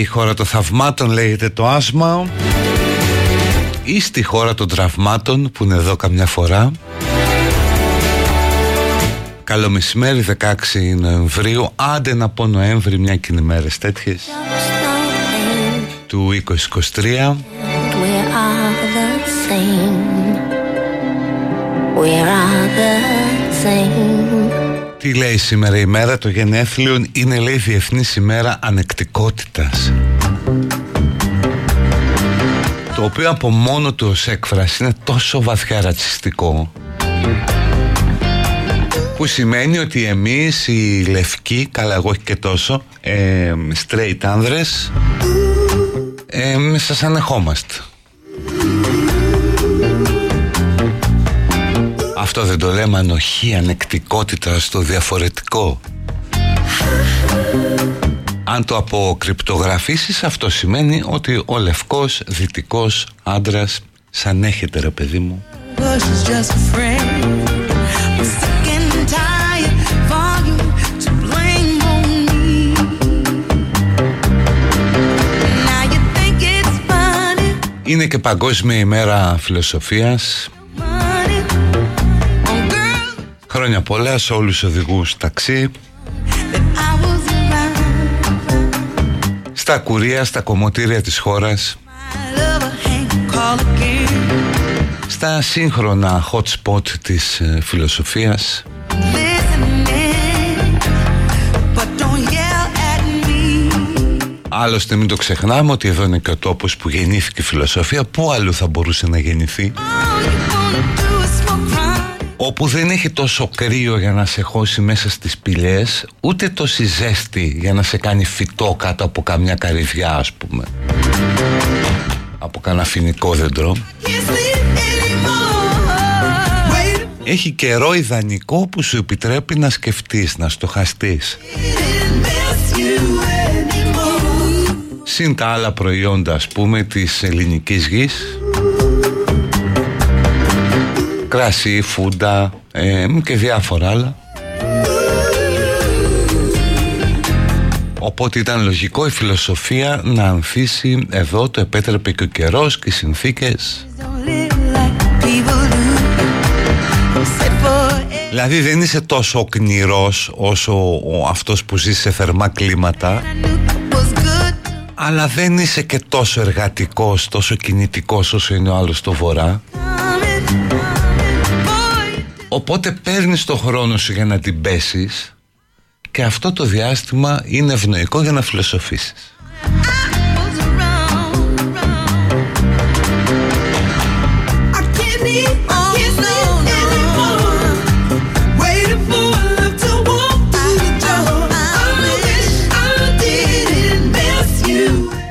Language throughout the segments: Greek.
Στη χώρα των θαυμάτων λέγεται το άσμα. Ή στη χώρα των τραυμάτων που είναι εδώ καμιά φορά. Καλό μεσημέρι 16 Νοεμβρίου. Άντε να πω Νοέμβρη μια και είναι μέρες τέτοιες. Του 2023 τι λέει σήμερα η μέρα των γενέθλιων είναι λέει Διεθνής ημέρα ανεκτικότητας. Το οποίο από μόνο του ως έκφραση είναι τόσο βαθιά ρατσιστικό που σημαίνει ότι εμείς οι λευκοί, καλά εγώ και τόσο, ε, straight άνδρες ε, σας ανεχόμαστε Αυτό δεν το λέμε. Ανοχή, ανεκτικότητα στο διαφορετικό. Αν το αποκρυπτογραφήσεις αυτό σημαίνει ότι ο λευκός δυτικός άντρας σαν έχετε ρε παιδί μου. Είναι και Παγκόσμια ημέρα φιλοσοφίας. Χρόνια πολλά σε όλους τους οδηγούς ταξί. Στα κουρία, στα κομμωτήρια της χώρας. Στα σύγχρονα hot spot της ε, φιλοσοφίας. Άλλωστε μην το ξεχνάμε ότι εδώ είναι και ο τόπος που γεννήθηκε η φιλοσοφία. Πού αλλού θα μπορούσε να γεννηθεί; Όπου δεν έχει τόσο κρύο για να σε χώσει μέσα στις πηλιές Ούτε τόση ζέστη για να σε κάνει φυτό κάτω από καμιά καρυδιά ας πούμε. Από κανένα φοινικό δέντρο. Έχει καιρό ιδανικό που σου επιτρέπει να σκεφτείς, να στοχαστείς Συν τα άλλα προϊόντα ας πούμε της ελληνικής γης Κρασί, φούντα ε, και διάφορα άλλα. Οπότε ήταν λογικό η φιλοσοφία να ανθίσει εδώ το επέτρεπε και ο καιρός και οι συνθήκες. Δηλαδή δεν είσαι τόσο οκνηρός όσο ο αυτός που ζει σε θερμά κλίματα αλλά δεν είσαι και τόσο εργατικός, τόσο κινητικός όσο είναι ο άλλος στο βορρά Οπότε παίρνεις το χρόνο σου για να την πέσεις και αυτό το διάστημα είναι ευνοϊκό για να φιλοσοφήσεις.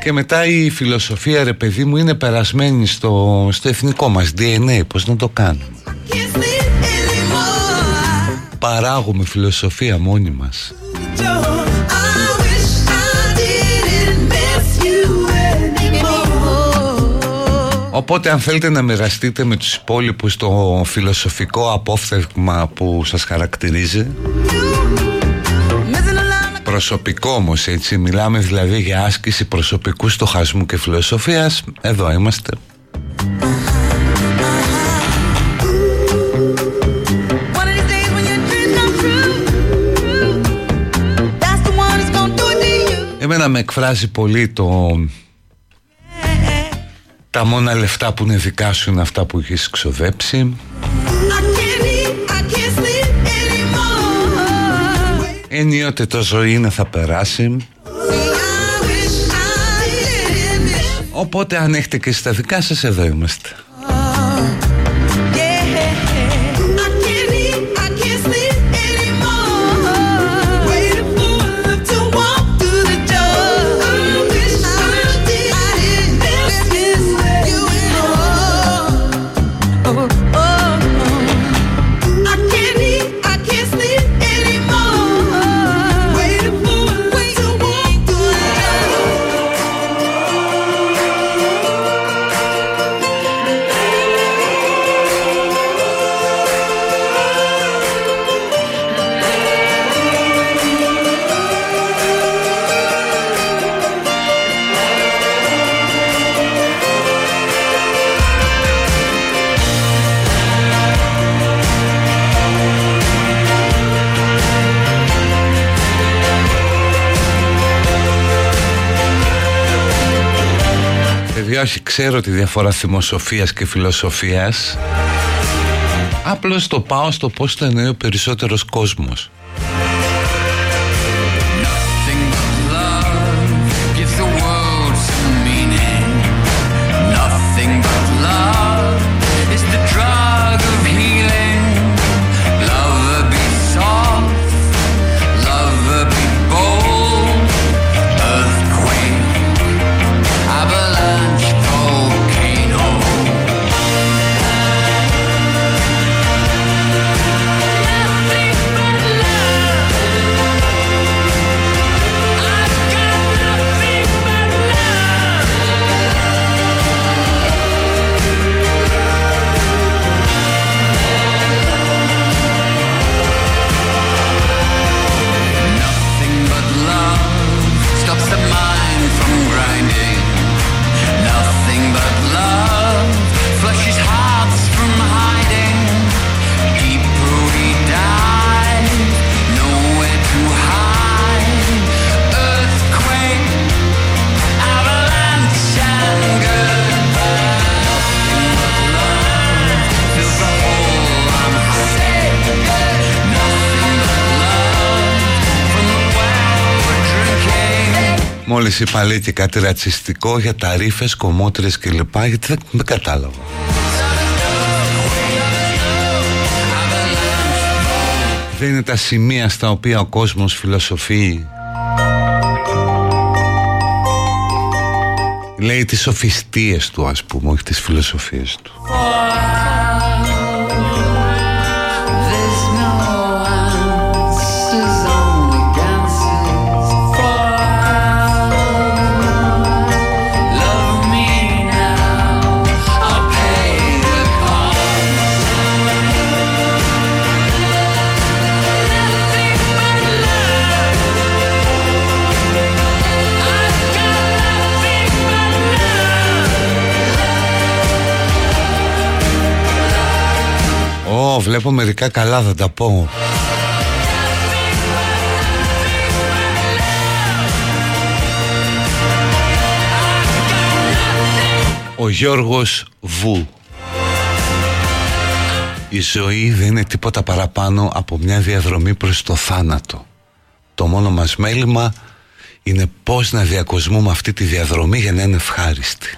Και μετά η φιλοσοφία ρε παιδί μου είναι περασμένη στο, στο εθνικό μας DNA Πώς να το κάνουμε; Παράγουμε φιλοσοφία μόνοι μας. Οπότε αν θέλετε να μοιραστείτε με τους υπόλοιπους το φιλοσοφικό απόφθεγμα που σας χαρακτηρίζει. Προσωπικό όμως έτσι, μιλάμε δηλαδή για άσκηση προσωπικού στοχασμού και φιλοσοφίας. Εδώ είμαστε Εμένα με εκφράζει πολύ το τα μόνα λεφτά που είναι δικά σου είναι αυτά που έχεις ξοδέψει. Ενίοτε το ζωή είναι θα περάσει. Οπότε αν έχετε και στα δικά σας εδώ είμαστε όχι ξέρω τη διαφορά θυμοσοφίας και φιλοσοφίας. Απλώς το πάω στο πώς το εννοεί ο περισσότερος κόσμος Μόλις είπα λέει και κάτι ρατσιστικό για ταρίφες, κομμότρες κλπ. Γιατί δεν με κατάλαβα. Δεν είναι τα σημεία στα οποία ο κόσμος φιλοσοφεί. Λέει τις σοφιστίες του ας πούμε, όχι τις φιλοσοφίες του βλέπω μερικά καλά θα τα πω. Ο Γιώργος Βου. Η ζωή δεν είναι τίποτα παραπάνω από μια διαδρομή προς το θάνατο. Το μόνο μας μέλημα είναι πώς να διακοσμούμε αυτή τη διαδρομή για να είναι ευχάριστη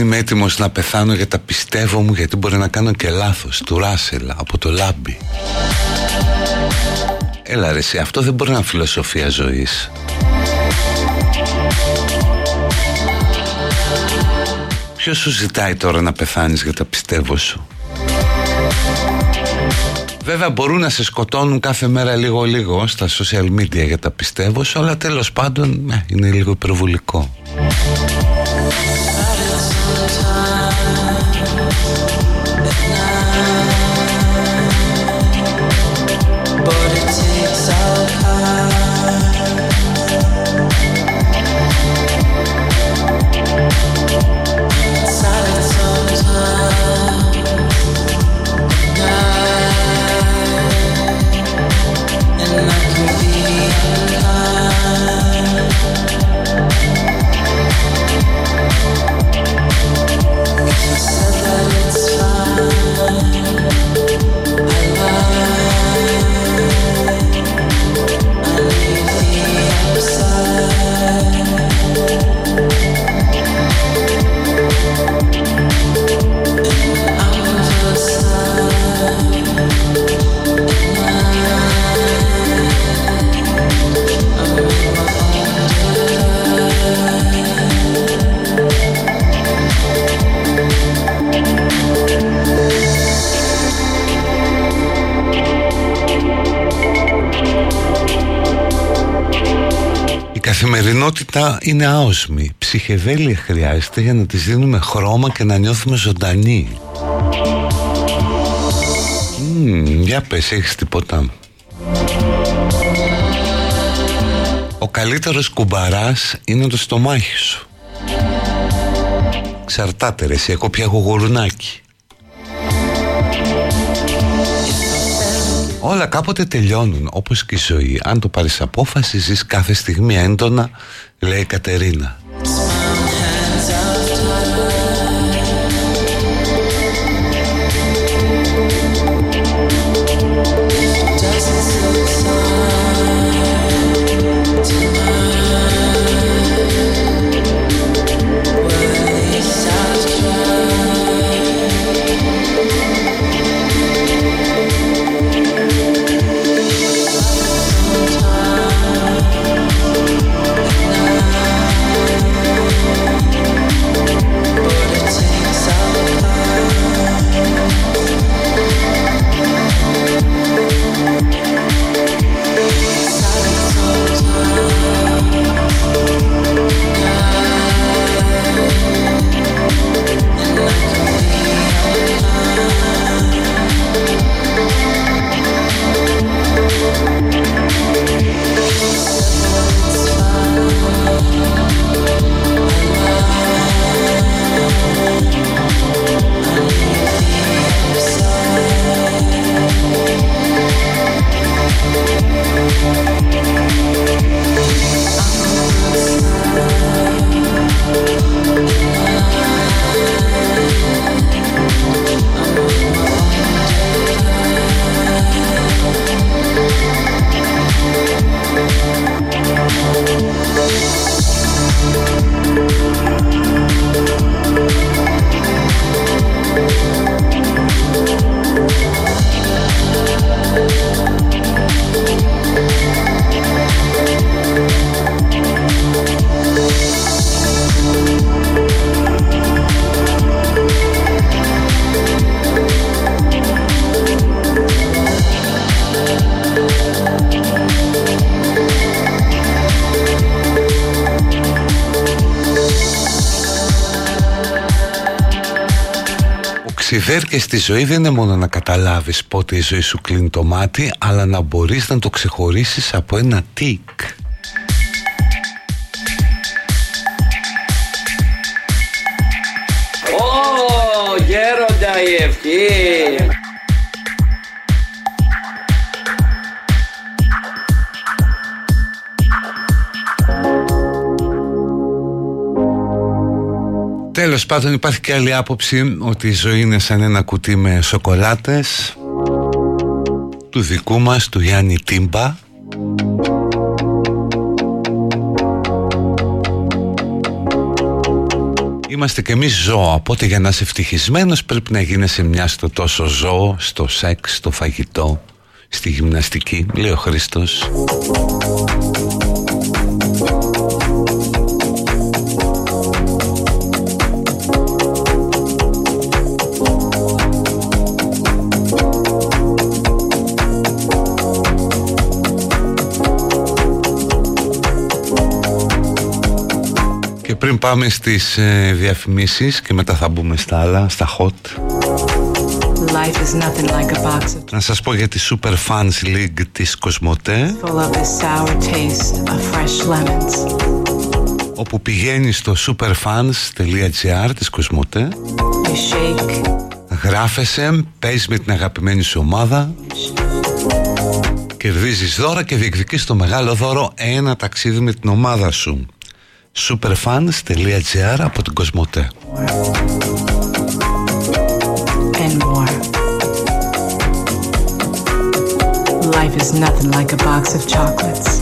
έτοιμος να πεθάνω για τα πιστεύω μου γιατί μπορεί να κάνω και λάθος. Του Ράσελ από το Λάμπι Έλα ρε εσύ, αυτό δεν μπορεί να είναι φιλοσοφία ζωής. Ποιος σου ζητάει τώρα να πεθάνεις για τα πιστεύω σου; Βέβαια μπορούν να σε σκοτώνουν κάθε μέρα λίγο λίγο στα social media για τα πιστεύω σου Αλλά τέλος πάντων ε, είναι λίγο υπερβολικό καθημερινότητα είναι άοσμη. Ψυχεδέλεια χρειάζεται για να τις δίνουμε χρώμα και να νιώθουμε ζωντανοί. Mm, για πες, έχεις τίποτα. Ο καλύτερος κουμπαράς είναι το στομάχι σου. Ξαρτάται ρε, εσύ, εγώ πια έχω γουρουνάκι. Όλα κάποτε τελειώνουν όπως και η ζωή. Αν το πάρεις απόφαση ζεις κάθε στιγμή έντονα Λέει η Κατερίνα Σιδέρ στη ζωή δεν είναι μόνο να καταλάβεις πότε η ζωή σου κλείνει το μάτι αλλά να μπορείς να το ξεχωρίσεις από ένα τικ Τέλος πάντων υπάρχει και άλλη άποψη ότι η ζωή είναι σαν ένα κουτί με σοκολάτες του δικού μας, του Γιάννη Τίμπα Είμαστε κι εμείς ζώα, οπότε για να είσαι ευτυχισμένος πρέπει να γίνεσαι μια στο τόσο ζώο, στο σεξ, στο φαγητό, στη γυμναστική, λέει ο Χριστός. Πάμε στις ε, διαφημίσεις και μετά θα μπούμε στα άλλα, στα hot. Life is nothing like a box of... Να σας πω για τη Super Fans League της Κοσμοτέ Full of the sour taste of fresh lemons. όπου πηγαίνει στο superfans.gr της Κοσμοτέ. Γράφεσαι, παίζεις με την αγαπημένη σου ομάδα Κερδίζεις δώρα και διεκδικείς το μεγάλο δώρο ένα ταξίδι με την ομάδα σου superfans.gr από την Κοσμοτέ. And more. Life is nothing like a box of chocolates.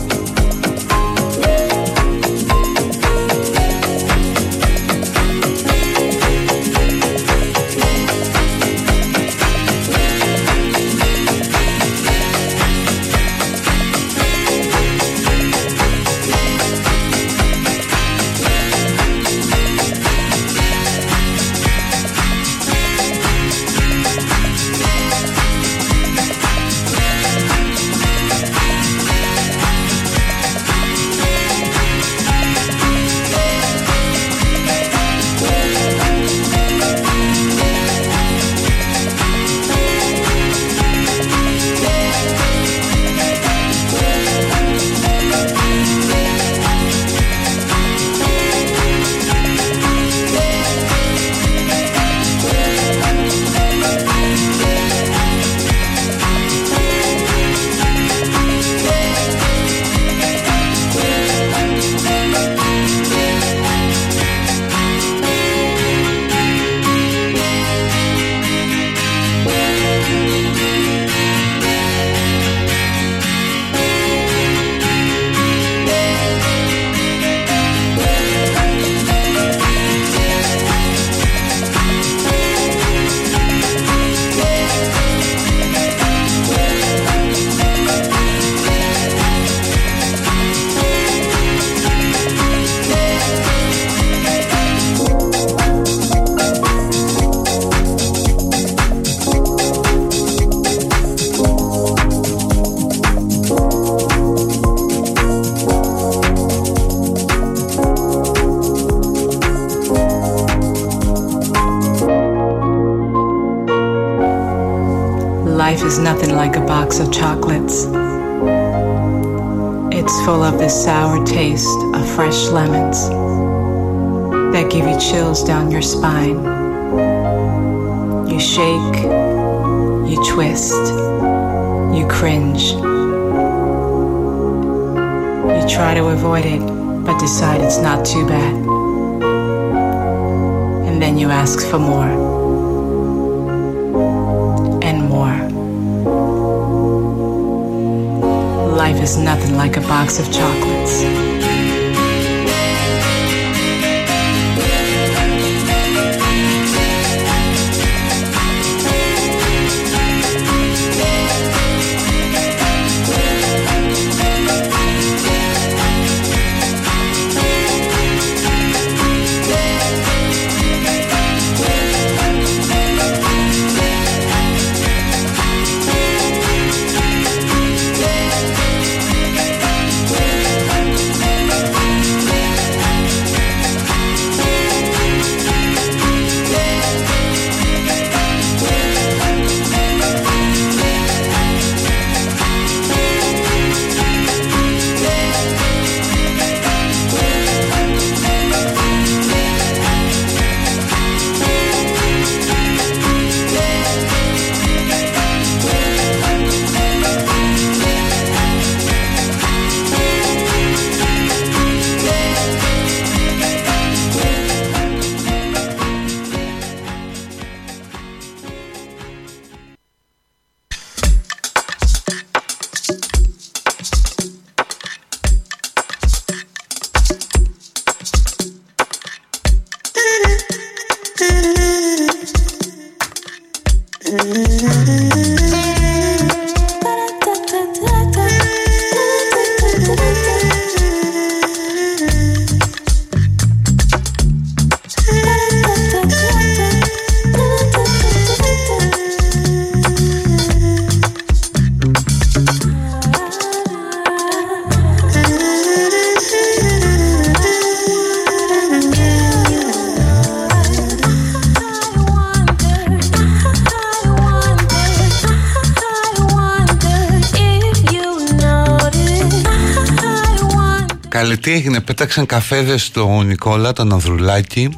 Πέταξαν καφέδες στο Νικόλα, τον Ανδρουλάκη.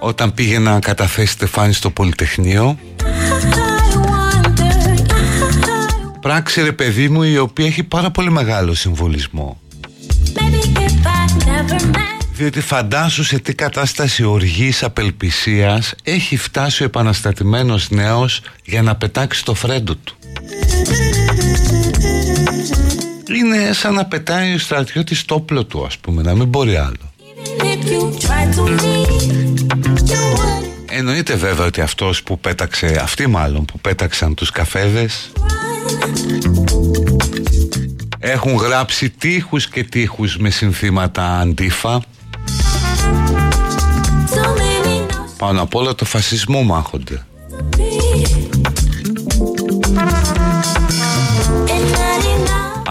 Όταν πήγε να καταθέσει στεφάνι στο Πολυτεχνείο. Πράξη ρε παιδί μου η οποία έχει πάρα πολύ μεγάλο συμβολισμό. Διότι φαντάσου σε τι κατάσταση οργής απελπισίας έχει φτάσει ο επαναστατημένος νέος για να πετάξει το φρέντο του. Είναι σαν να πετάει ο στρατιώτης το όπλο του ας πούμε, να μην μπορεί άλλο. Εννοείται βέβαια ότι αυτός που πέταξε, αυτοί μάλλον που πέταξαν τους καφέδες έχουν γράψει τείχους και τείχους με συνθήματα αντίφα πάνω απ' όλα το φασισμό μάχονται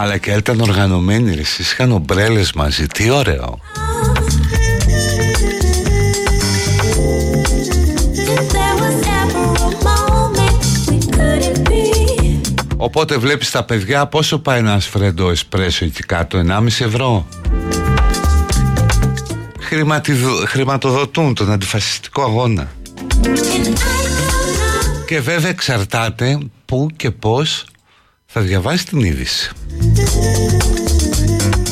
Αλλά και ήταν οργανωμένοι εσείς είχαν ομπρέλες μαζί. Τι ωραίο. Οπότε βλέπεις τα παιδιά πόσο πάει ένα φρέντο εσπρέσο εκεί κάτω 1,5 ευρώ; Χρηματοδοτούν τον αντιφασιστικό αγώνα. Και βέβαια εξαρτάται πού και πώς θα διαβάσει την είδηση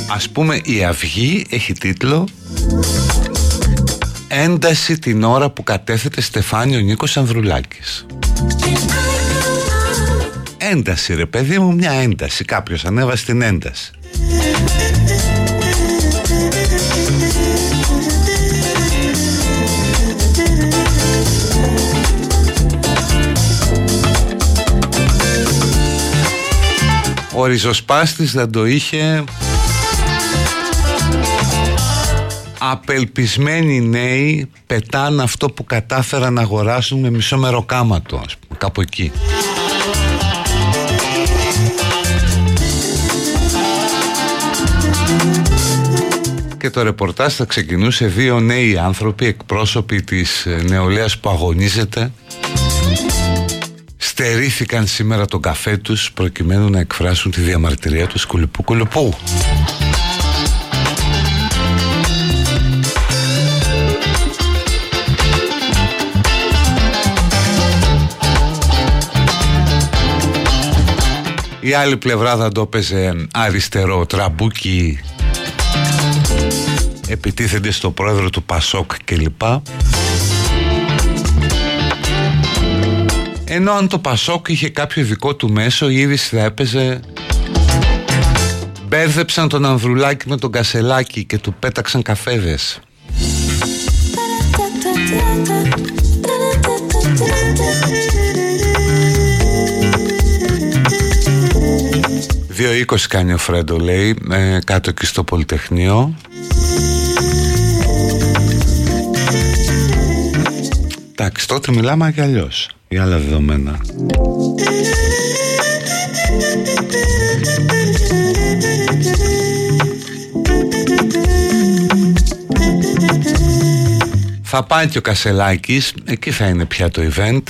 Ας πούμε η Αυγή έχει τίτλο Ένταση την ώρα που κατέθεται Στεφάνιο Νίκος Ανδρουλάκης ένταση ρε παιδί μου μια ένταση. Κάποιος ανέβασε την ένταση Ο ριζοσπάστης δεν το είχε. Απελπισμένοι νέοι πετάνε αυτό που κατάφεραν να αγοράσουν με μισό μεροκάματο ας πούμε, κάπου εκεί. Και το ρεπορτάζ θα ξεκινούσε δύο νέοι άνθρωποι εκπρόσωποι της ε, νεολαίας που αγωνίζεται στερήθηκαν σήμερα τον καφέ τους προκειμένου να εκφράσουν τη διαμαρτυρία τους. Κουλουπού κουλουπού. Η άλλη πλευρά θα το έπαιζε αριστερό τραμπούκι. Επιτίθενται στο πρόεδρο του Πασόκ κλπ. Ενώ αν το Πασόκ είχε κάποιο δικό του μέσο η είδηση θα έπαιζε. Μπέρδεψαν τον Ανδρουλάκη με τον Κασελάκη και του πέταξαν καφέδες. 2.20 κάνει ο Φρέντο λέει ε, κάτω εκεί στο Πολυτεχνείο. Εντάξει τότε μιλάμε και αλλιώς για άλλα δεδομένα. Θα πάει και ο Κασελάκης. Εκεί θα είναι πια το event.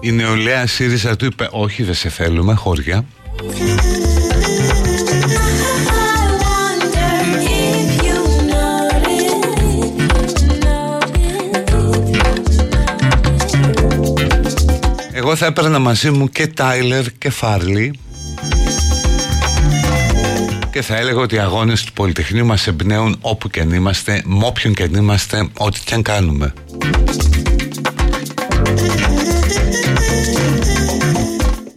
Η νεολαία ΣΥΡΙΖΑ του είπε όχι δεν σε θέλουμε χώρια Εγώ θα έπαιρνα μαζί μου και Τάιλερ και Φάρλι και θα έλεγα ότι οι αγώνες του Πολυτεχνείου μας εμπνέουν όπου και αν είμαστε, με όποιον και αν είμαστε, ό,τι και αν κάνουμε.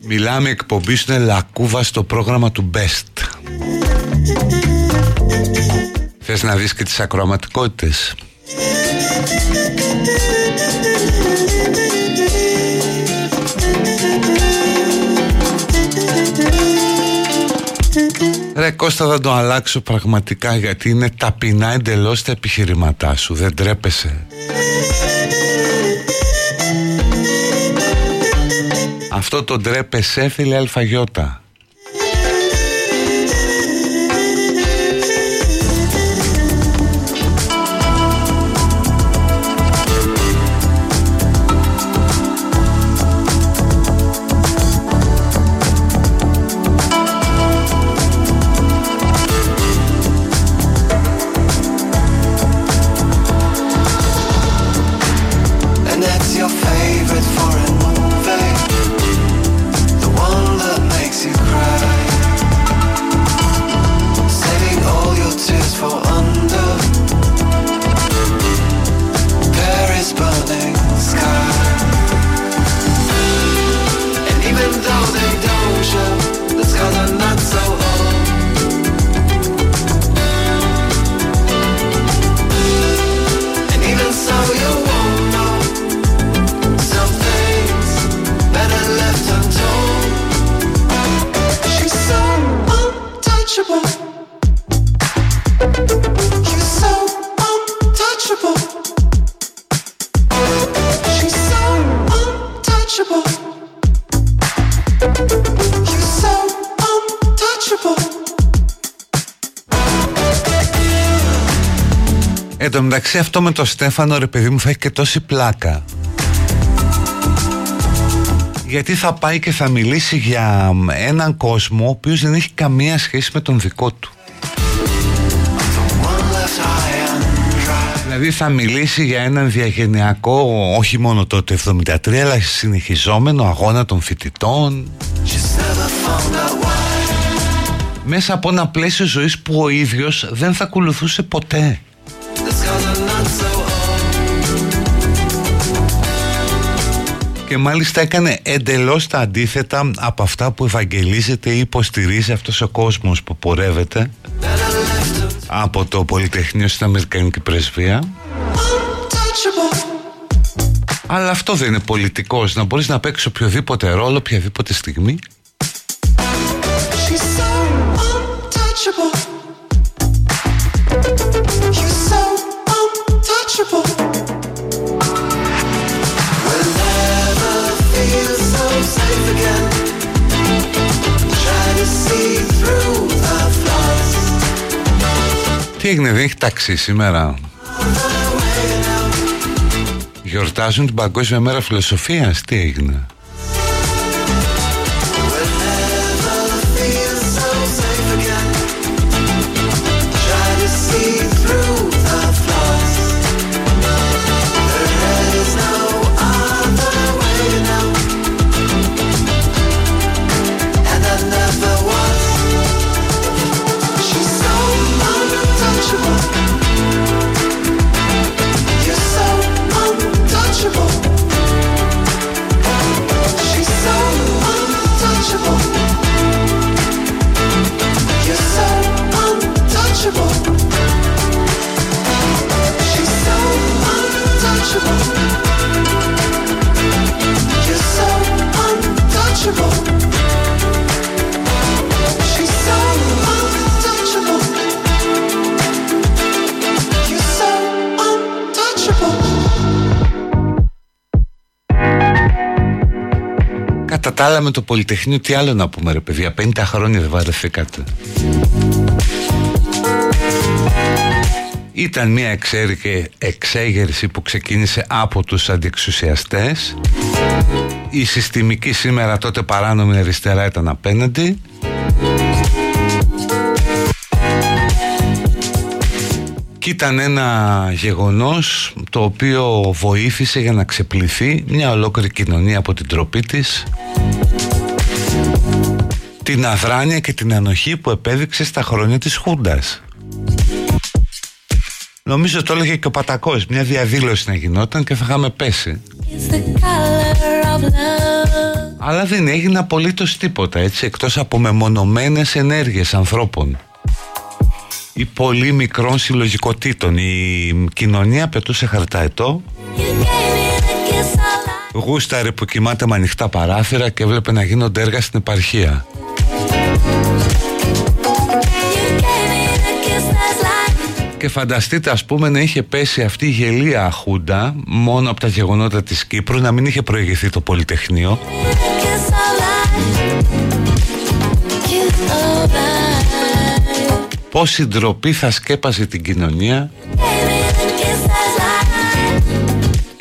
Μιλάμε εκπομπή στην Λακούβα στο πρόγραμμα του Best Θες να δεις και τις ακροαματικότητες; Ρε Κώστα θα το αλλάξω πραγματικά γιατί είναι ταπεινά εντελώς τα επιχειρηματά σου. Δεν τρέπεσαι. Αυτό το ντρέπεσέ φίλε αλφαγιώτα τω μεταξύ αυτό με το Στέφανο ρε παιδί μου θα έχει και τόση πλάκα. Γιατί θα πάει και θα μιλήσει για έναν κόσμο ο οποίος δεν έχει καμία σχέση με τον δικό του. Δηλαδή θα μιλήσει για έναν διαγενειακό όχι μόνο τότε 73 αλλά συνεχιζόμενο αγώνα των φοιτητών. Μέσα από ένα πλαίσιο ζωής που ο ίδιος δεν θα ακολουθούσε ποτέ και μάλιστα έκανε εντελώς τα αντίθετα από αυτά που ευαγγελίζεται ή υποστηρίζει αυτός ο κόσμος που πορεύεται από το Πολυτεχνείο στην Αμερικανική Πρεσβεία. Αλλά αυτό δεν είναι πολιτικός να μπορείς να παίξεις οποιοδήποτε ρόλο οποιαδήποτε στιγμή Τι έγινε, δεν έχει ταξί σήμερα. Γιορτάζουν την Παγκόσμια Μέρα Φιλοσοφίας, τι έγινε; Τα άλλα με το Πολυτεχνείο τι άλλο να πούμε ρε παιδιά; 50 χρόνια δεν βαρεθήκατε Ήταν μια εξέρικη εξέγερση που ξεκίνησε από τους αντιεξουσιαστές. Η συστημική σήμερα τότε παράνομη αριστερά ήταν απέναντι. Και ήταν ένα γεγονός το οποίο βοήθησε για να ξεπληθεί μια ολόκληρη κοινωνία από την τροπή της την αδράνεια και την ανοχή που επέδειξε στα χρόνια της Χούντας. Νομίζω το έλεγε και ο Πατακός, μια διαδήλωση να γινόταν και θα είχαμε πέσει. Αλλά δεν έγινε απολύτως τίποτα έτσι, εκτός από μεμονωμένες ενέργειες ανθρώπων ή πολύ μικρών συλλογικοτήτων. Η κοινωνία πετούσε χαρταετό Γούσταρε που κοιμάται με ανοιχτά παράθυρα και έβλεπε να γίνονται έργα στην επαρχία. Και φανταστείτε ας πούμε να είχε πέσει αυτή η γελία χούντα μόνο από τα γεγονότα της Κύπρου να μην είχε προηγηθεί το Πολυτεχνείο. Πόση ντροπή θα σκέπαζε την κοινωνία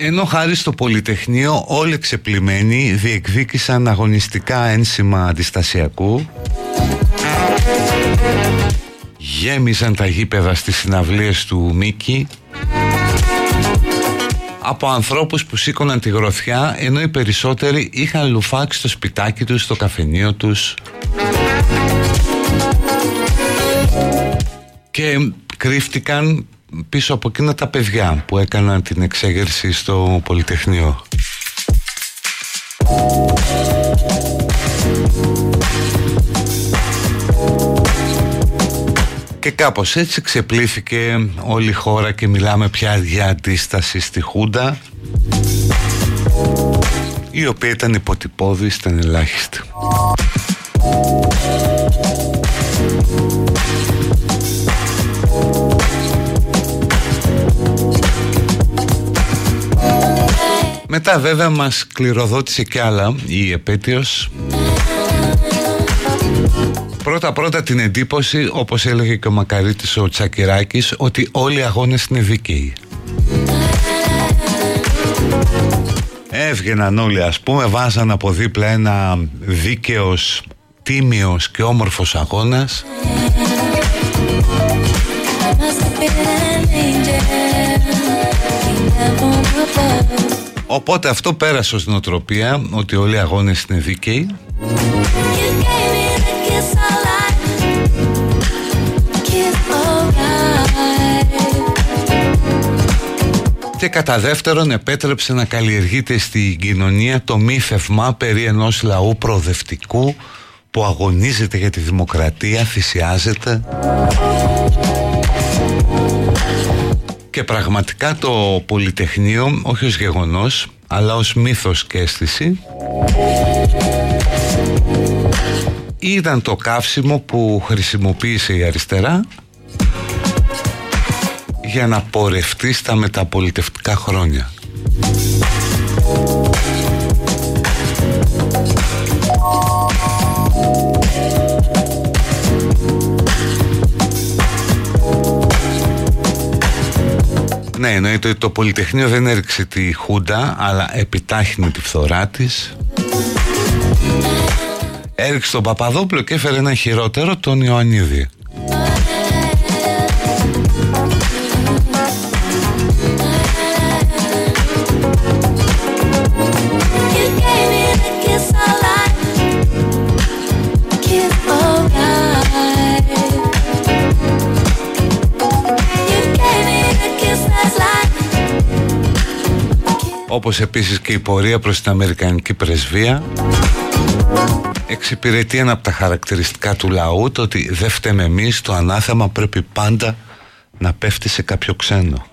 ενώ χάρη στο Πολυτεχνείο όλοι εξεπλημένοι διεκδίκησαν αγωνιστικά ένσημα αντιστασιακού. Γέμισαν τα γήπεδα στις συναυλίες του Μίκη. Από ανθρώπους που σήκωναν τη γροθιά ενώ οι περισσότεροι είχαν λουφάξει στο σπιτάκι τους, στο καφενείο τους. Και κρύφτηκαν πίσω από εκείνα τα παιδιά που έκαναν την εξέγερση στο Πολυτεχνείο. Και κάπως έτσι ξεπλήθηκε όλη η χώρα και μιλάμε πια για αντίσταση στη Χούντα η οποία ήταν υποτυπώδη, ήταν ελάχιστη. Μετά βέβαια μας κληροδότησε κι άλλα η επέτειος. Πρώτα πρώτα την εντύπωση όπως έλεγε και ο Μακαρίτης ο Τσακυράκης ότι όλοι οι αγώνες είναι δίκαιοι. Έβγαιναν όλοι ας πούμε βάζαν από δίπλα ένα δίκαιος, τίμιος και όμορφος αγώνας Οπότε αυτό πέρασε ως νοοτροπία ότι όλοι οι αγώνες είναι δίκαιοι. Και κατά δεύτερον επέτρεψε να καλλιεργείται στην κοινωνία το μύθευμα περί ενός λαού προοδευτικού που αγωνίζεται για τη δημοκρατία, θυσιάζεται και πραγματικά το Πολυτεχνείο όχι ως γεγονός αλλά ως μύθος και αίσθηση ήταν το καύσιμο που χρησιμοποίησε η αριστερά για να πορευτεί στα μεταπολιτευτικά χρόνια. Ναι, εννοείται ότι το Πολυτεχνείο δεν έριξε τη Χούντα, αλλά επιτάχυνε τη φθορά της. Έριξε τον Παπαδόπουλο και έφερε ένα χειρότερο, τον Ιωαννίδη. Όπως επίσης και η πορεία προς την Αμερικανική πρεσβεία εξυπηρετεί ένα από τα χαρακτηριστικά του λαού το ότι δεν φταίμε εμείς το ανάθεμα πρέπει πάντα να πέφτει σε κάποιο ξένο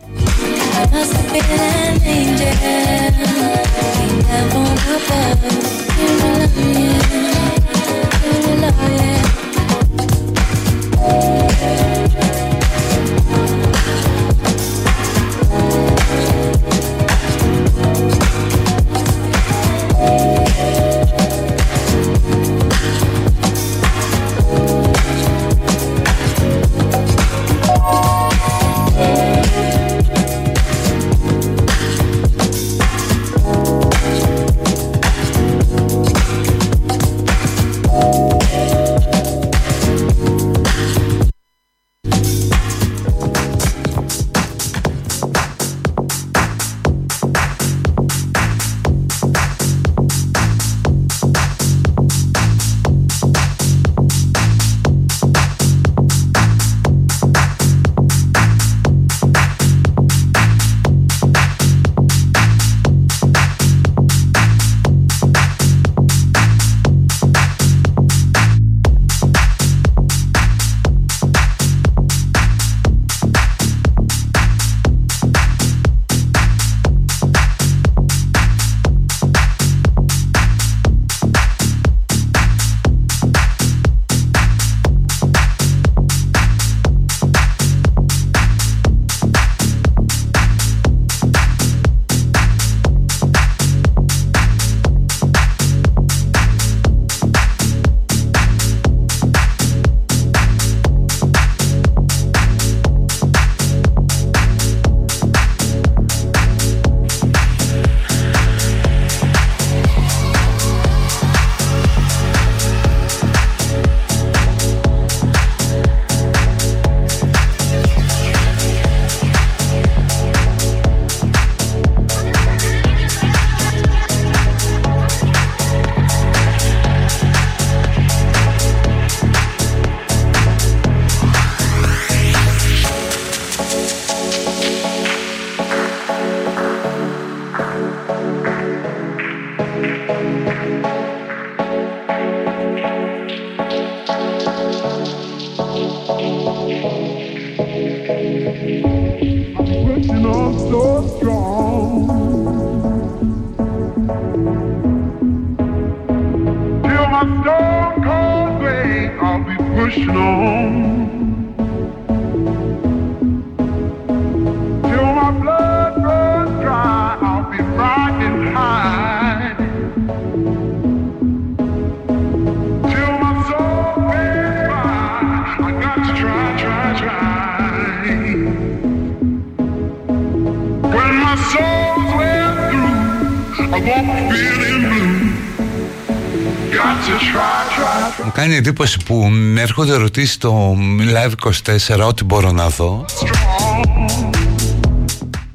εντύπωση που με έρχονται ερωτήσεις στο Live 24 ό,τι μπορώ να δω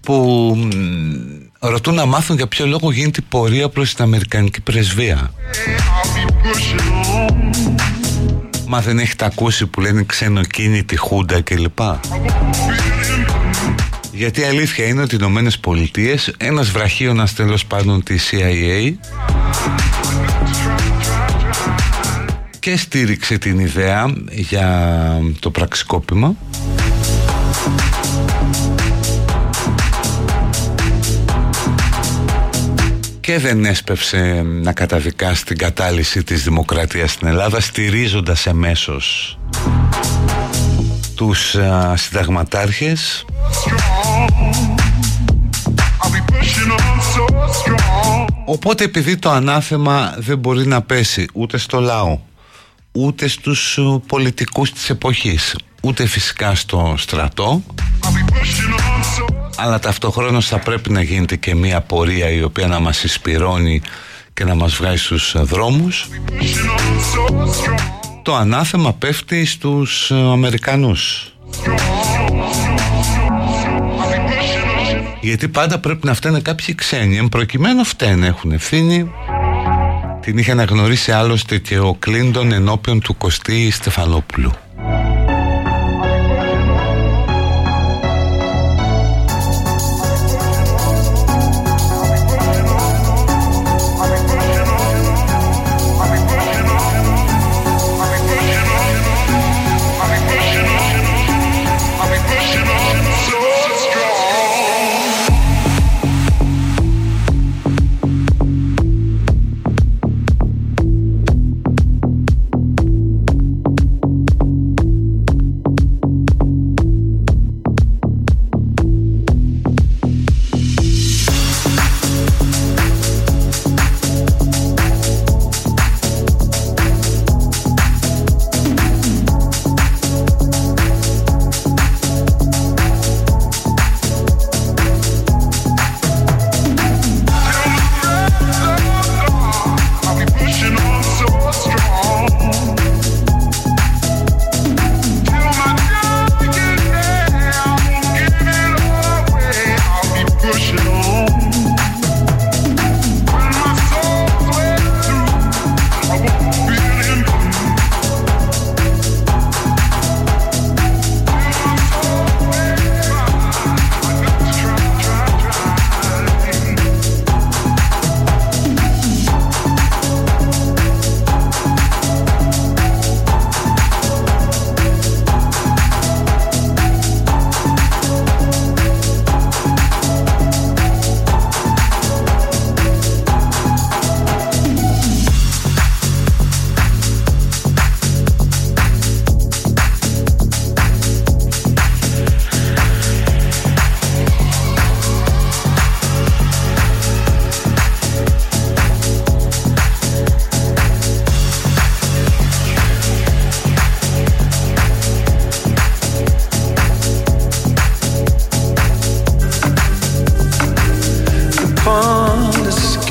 που ρωτούν να μάθουν για ποιο λόγο γίνεται η πορεία προς την Αμερικανική πρεσβεία. Μα δεν έχετε ακούσει που λένε ξενοκίνητη χούντα κλπ; Γιατί η αλήθεια είναι ότι οι Ηνωμένες Πολιτείες, ένας βραχίωνας τέλος πάντων της CIA και στήριξε την ιδέα για το πραξικόπημα. Και δεν έσπευσε να καταδικάσει την κατάλυση της δημοκρατίας στην Ελλάδα στηρίζοντας εμέσως τους α, συνταγματάρχες. Οπότε επειδή το ανάθεμα δεν μπορεί να πέσει ούτε στο λαό ούτε στους πολιτικούς της εποχής ούτε φυσικά στο στρατό. Αλλά ταυτόχρονα θα πρέπει να γίνεται και μια πορεία η οποία να μας εισπυρώνει και να μας βγάζει στους δρόμους. Το ανάθεμα πέφτει στους Αμερικανούς. Γιατί πάντα πρέπει να φταίνε κάποιοι ξένοι εν προκειμένου φταίνε έχουν ευθύνη την είχε αναγνωρίσει άλλωστε και ο Κλίντον ενώπιον του Κωστή Στεφανόπουλου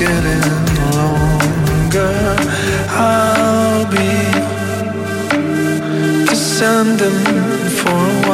getting longer. I'll be descending for a while.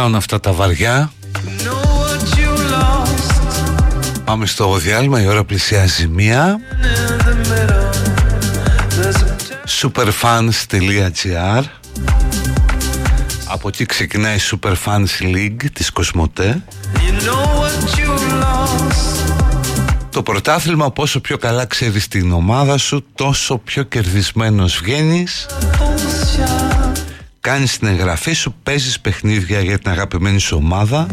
Φτάνουν αυτά τα βαριά. Πάμε στο διάλειμμα, η ώρα πλησιάζει μία. Superfans.gr Από εκεί ξεκινάει η Superfans League της Κοσμοτέ. Το πρωτάθλημα πόσο πιο καλά ξέρεις την ομάδα σου Τόσο πιο κερδισμένος βγαίνεις κάνεις την εγγραφή σου, παίζεις παιχνίδια για την αγαπημένη σου ομάδα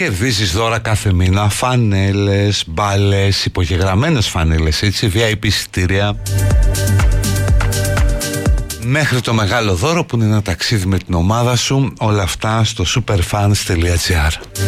κερδίζεις δώρα κάθε μήνα φανέλες, μπάλες, υπογεγραμμένες φανέλες, έτσι, VIP εισιτήρια. Μέχρι το μεγάλο δώρο που είναι ένα ταξίδι με την ομάδα σου όλα αυτά στο superfans.gr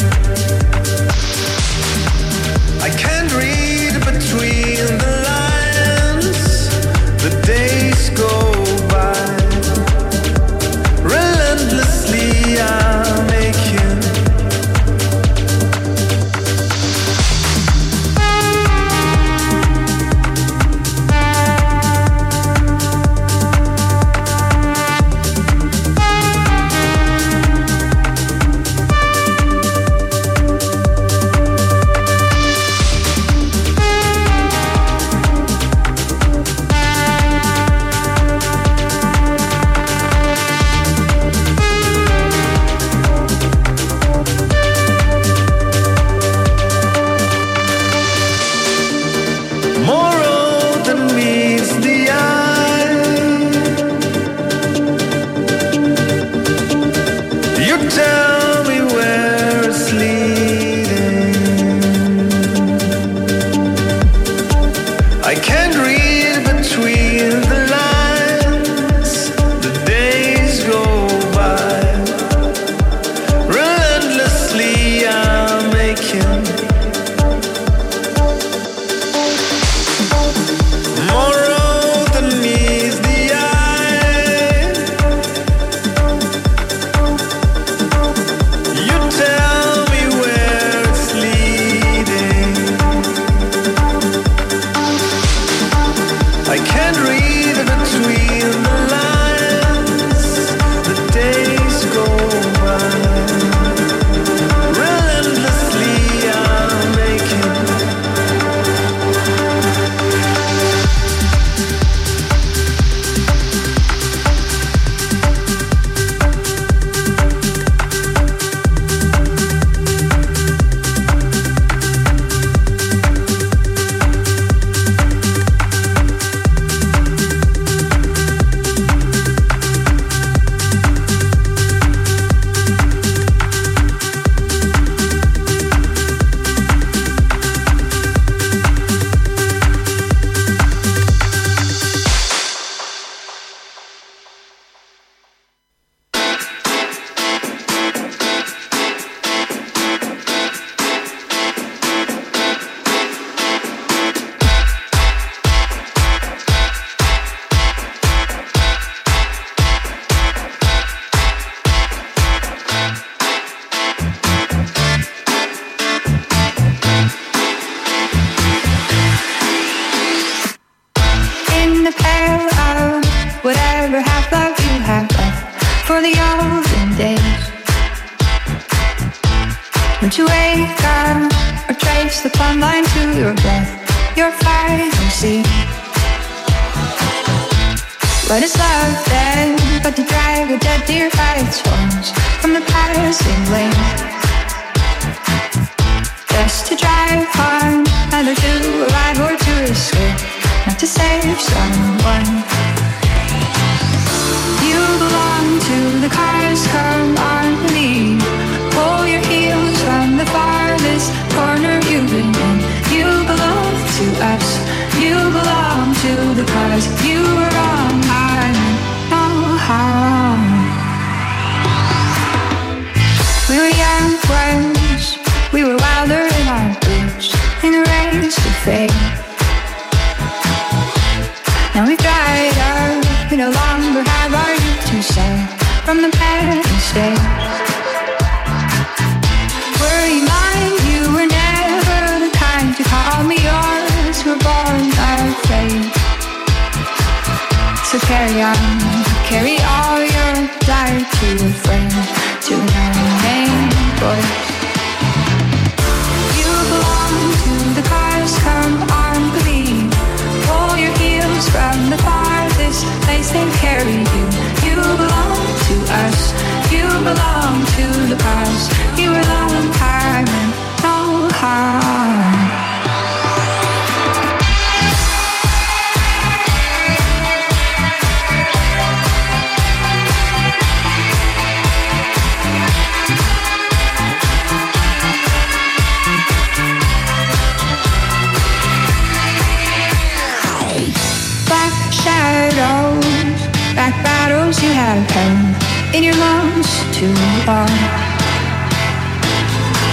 too long.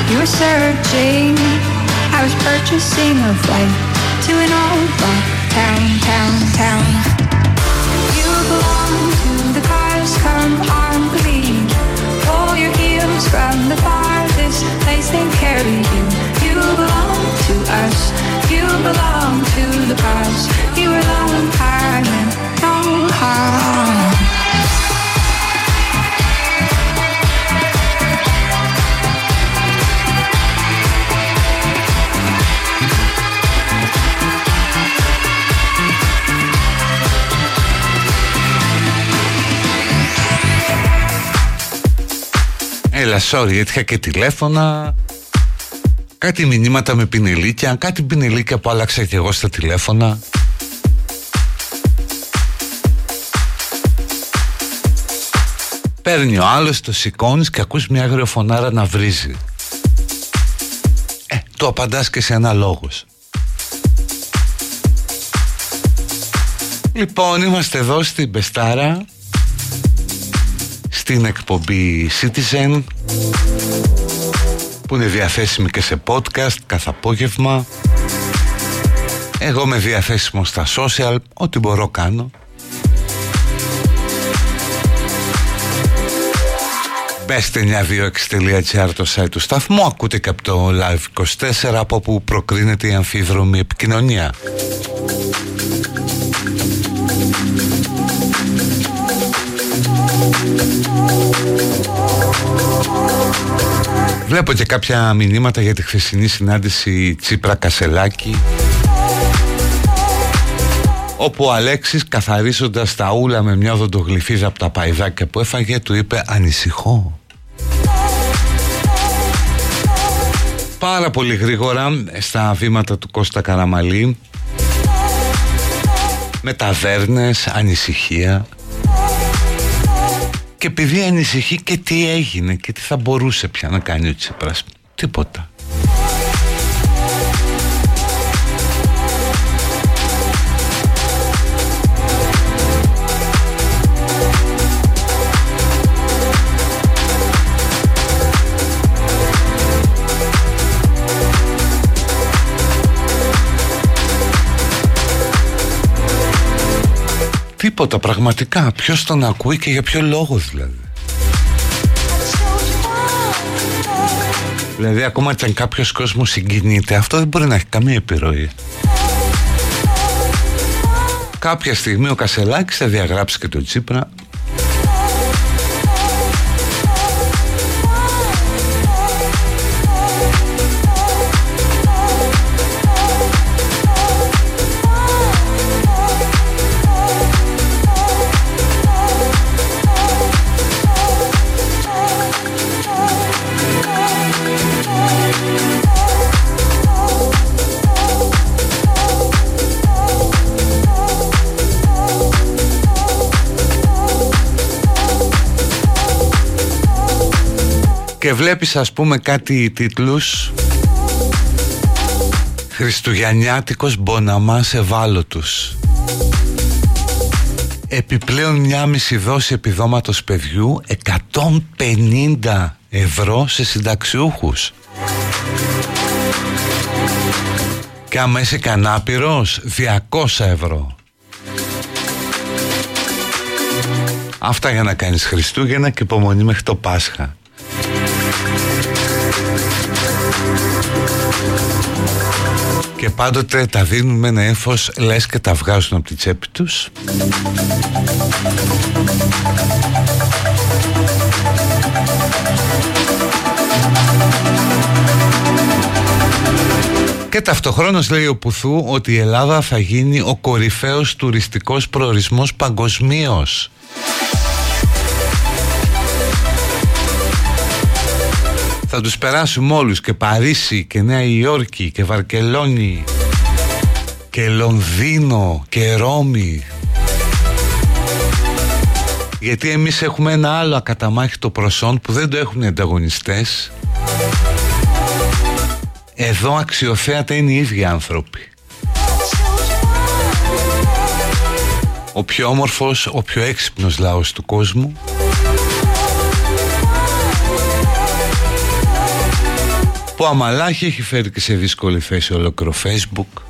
You were searching, I was purchasing a flight to an old rock town, town, town. You belong to the cars, come on, believe. Pull your heels from the farthest place they carry you. You belong to us, you belong to the cars. You were long hard and long hard. Έλα, sorry, έτυχα και τηλέφωνα. Κάτι μηνύματα με πινελίκια, κάτι πινελίκια που άλλαξα και εγώ στα τηλέφωνα. Παίρνει ο άλλος, το σηκώνεις και ακούς μια αγριοφωνάρα να βρίζει. Ε, το απαντάς και σε ένα λόγος. Λοιπόν, είμαστε εδώ στην Πεστάρα στην εκπομπή Citizen που είναι διαθέσιμη και σε podcast κάθε απόγευμα. Εγώ είμαι διαθέσιμος στα social ό,τι μπορώ κάνω. Μπέστε 926.gr το site του σταθμού Ακούτε και από το Live24 Από όπου προκρίνεται η αμφίδρομη επικοινωνία Βλέπω και κάποια μηνύματα για τη χθεσινή συνάντηση Τσίπρα Κασελάκη όπου ο Αλέξης καθαρίζοντας τα ούλα με μια οδοντογλυφίδα από τα παϊδάκια που έφαγε του είπε ανησυχώ Πάρα πολύ γρήγορα στα βήματα του Κώστα Καραμαλή μεταβέρνες, ανησυχία και επειδή ανησυχεί και τι έγινε και τι θα μπορούσε πια να κάνει ο Τσίπρας τίποτα Τίποτα πραγματικά. Ποιος τον ακούει και για ποιο λόγο δηλαδή. Δηλαδή ακόμα και αν κάποιος κόσμος συγκινείται αυτό δεν μπορεί να έχει καμία επιρροή. Κάποια στιγμή ο Κασελάκης θα διαγράψει και τον Τσίπρα βλέπεις ας πούμε κάτι τίτλους; Χριστουγεννιάτικος Μποναμάς Ευάλωτους Επιπλέον μια μισή δόση επιδόματος παιδιού 150 ευρώ σε συνταξιούχους. Και άμα είσαι κανάπηρος 200 ευρώ. Αυτά για να κάνεις Χριστούγεννα και υπομονή μέχρι το Πάσχα και πάντοτε τα δίνουν με ένα έμφος λες και τα βγάζουν από τη τσέπη τους Και ταυτοχρόνως λέει ο Πουθού ότι η Ελλάδα θα γίνει ο κορυφαίος τουριστικός προορισμός παγκοσμίως. Θα τους περάσουμε όλους και Παρίσι και Νέα Υόρκη και Βαρκελόνη και Λονδίνο και Ρώμη. Γιατί εμείς έχουμε ένα άλλο ακαταμάχητο προσόν που δεν το έχουν οι ανταγωνιστές. Εδώ αξιοθέατα είναι οι ίδιοι άνθρωποι. Ο πιο όμορφος, ο πιο έξυπνος λαός του κόσμου που αμαλάχη έχει φέρει και σε δύσκολη θέση ολόκληρο facebook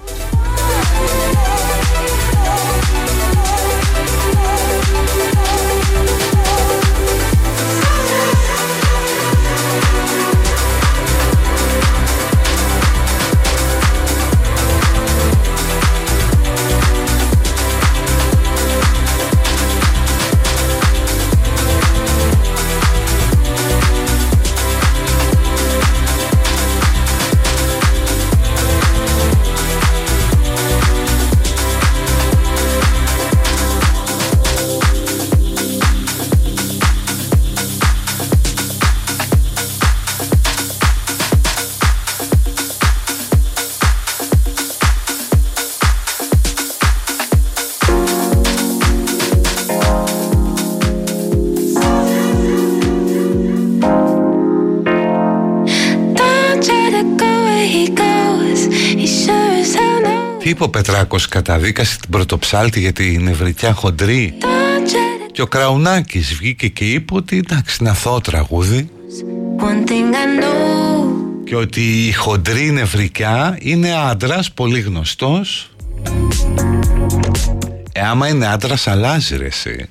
είπε ο Πετράκος καταδίκασε την πρωτοψάλτη για την νευρικιά χοντρή; Και ο Κραουνάκης βγήκε και είπε ότι εντάξει είναι αθώο τραγούδι. Και ότι η χοντρή νευρικιά είναι άντρας πολύ γνωστός. Ε, άμα είναι άντρας αλλάζει ρε εσύ.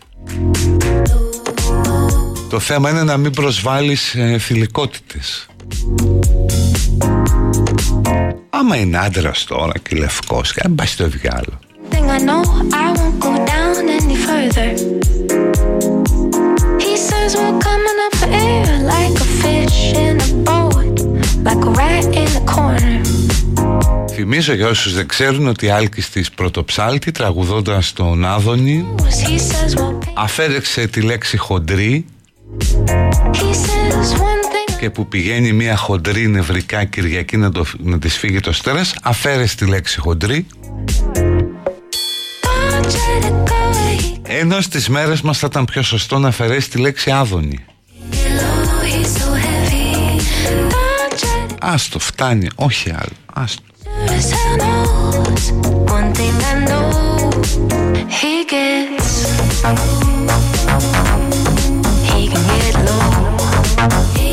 Το θέμα είναι να μην προσβάλλεις ε, θηλυκότητες Άμα είναι άντρας τώρα και λευκός, και αν πάει στο διάλογο. Θυμίζω για όσους δεν ξέρουν ότι άλκης της πρωτοψάλτη τραγουδώντας τον Άδωνη αφαίρεξε τη λέξη χοντρή και που πηγαίνει μια χοντρή νευρικά Κυριακή να, το, να της φύγει το στρες αφαίρεσαι τη λέξη χοντρή. Ενώ στις μέρες μας θα ήταν πιο σωστό να αφαιρέσει τη λέξη άδωνη. Άστο φτάνει όχι άλλο. Άστο He.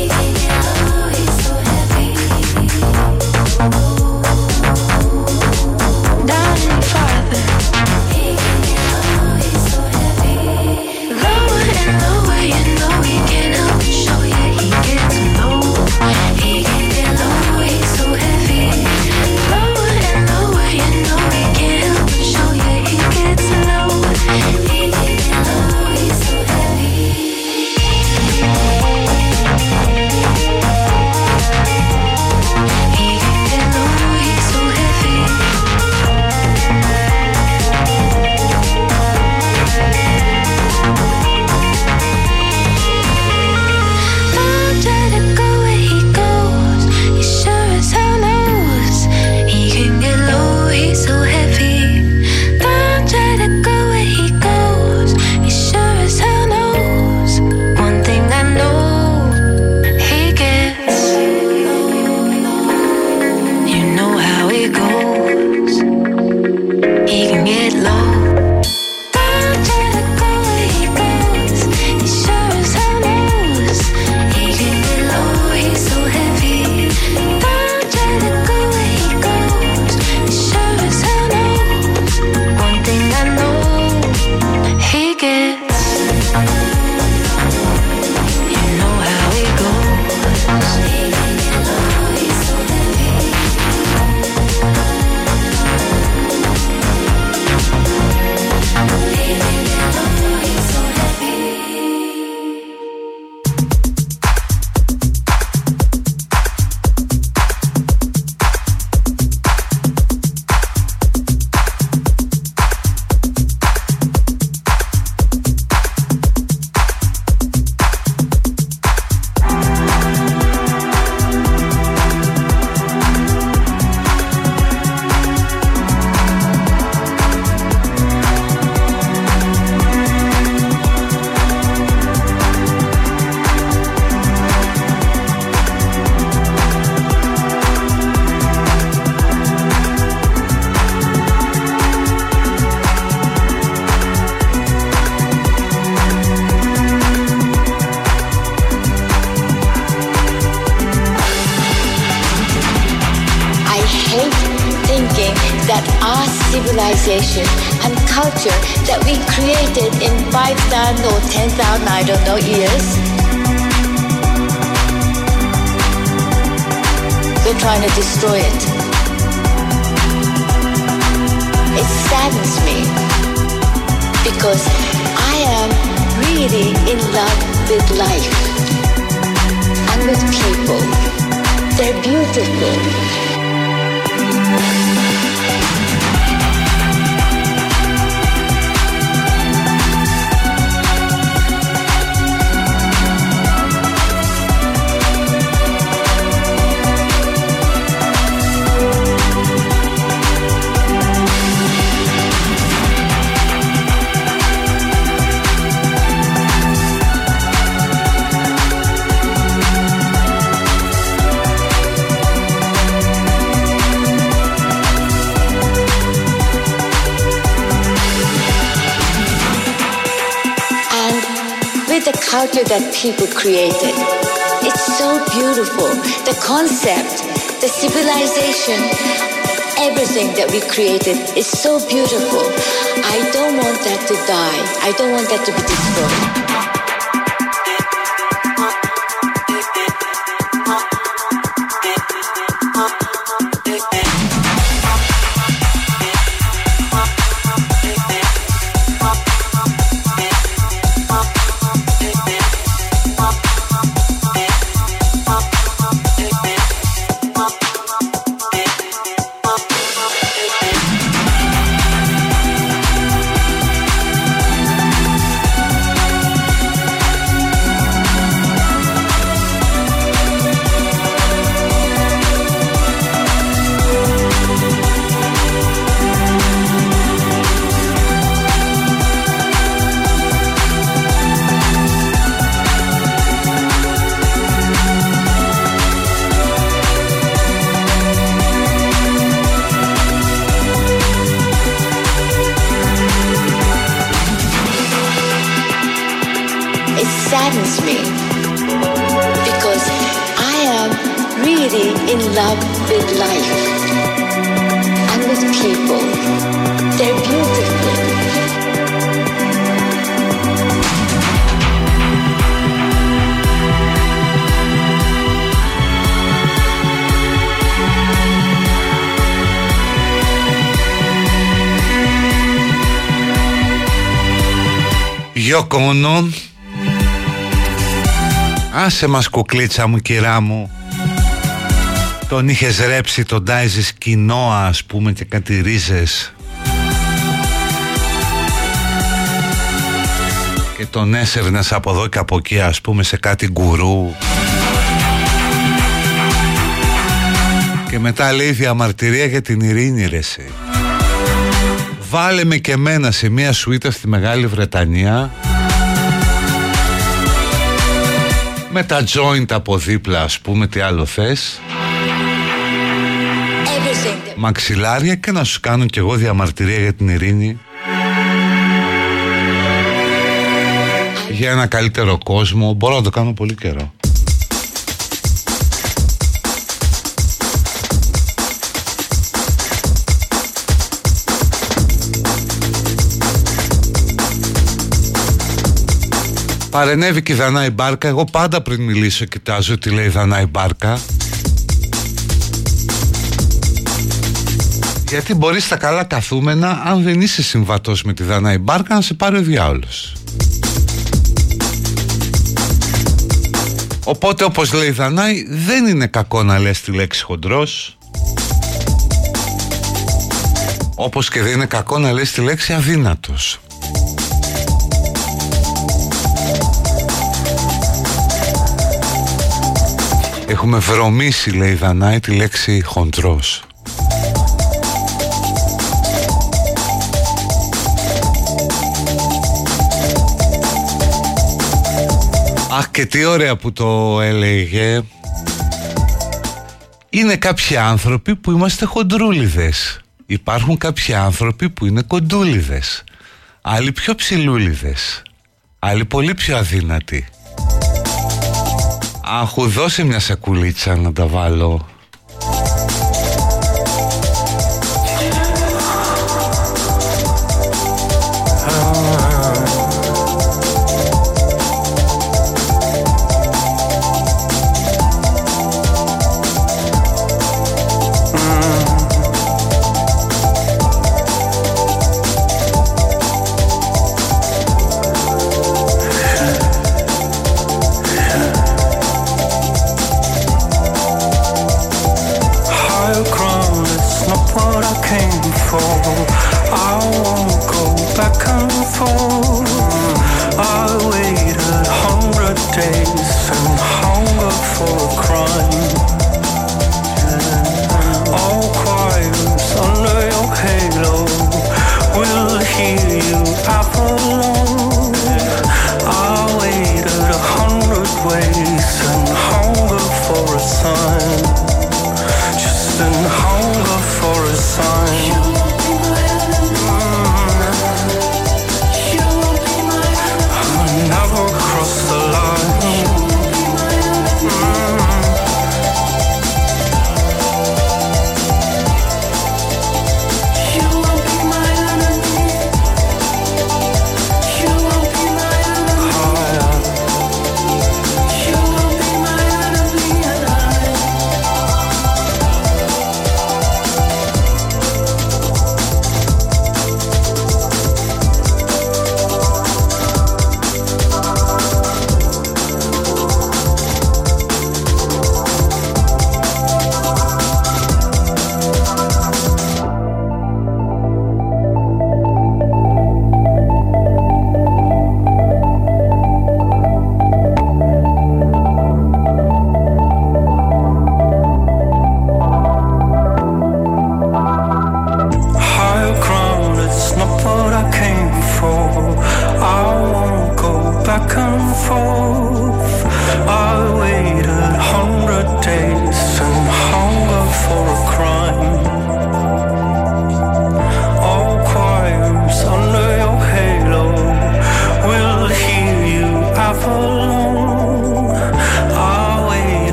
Created. It's so beautiful. The concept, the civilization, everything that we created is so beautiful. I don't want that to die. I don't want that to be destroyed. Γιώκο Όνο Άσε μας κουκλίτσα μου κυρά μου. Τον είχες ρέψει τον τάιζες κοινόα ας πούμε και κάτι ρίζες. Και τον έσερνες από εδώ και από εκεί ας πούμε σε κάτι γκουρού. Και μετά λέει διαμαρτυρία για την ειρήνη ρε εσύ. Βάλε με και μένα σε μια σουίτα στη Μεγάλη Βρετανία με τα joint από δίπλα ας πούμε τι άλλο θες; Everything. That μαξιλάρια και να σου κάνω κι εγώ διαμαρτυρία για την ειρήνη. Για ένα καλύτερο κόσμο. Μπορώ να το κάνω πολύ καιρό Παρενέβη και η Δανάη Μπάρκα. Εγώ πάντα πριν μιλήσω κοιτάζω τι λέει η Δανάη Μπάρκα. Γιατί μπορείς στα καλά καθούμενα, αν δεν είσαι συμβατός με τη Δανάη Μπάρκα, να σε πάρει ο διάολος. Οπότε όπως λέει η Δανάη, δεν είναι κακό να λες τη λέξη χοντρός. Όπως και δεν είναι κακό να λες τη λέξη αδύνατος. Έχουμε βρωμίσει, λέει η Δανάη, τη λέξη χοντρός. Αχ και τι ωραία που το έλεγε. Είναι κάποιοι άνθρωποι που είμαστε χοντρούλιδες. Υπάρχουν κάποιοι άνθρωποι που είναι κοντούλιδες. Άλλοι πιο ψηλούλιδες. Άλλοι πολύ πιο αδύνατοι Αχου δώσε μια σακουλίτσα να τα βάλω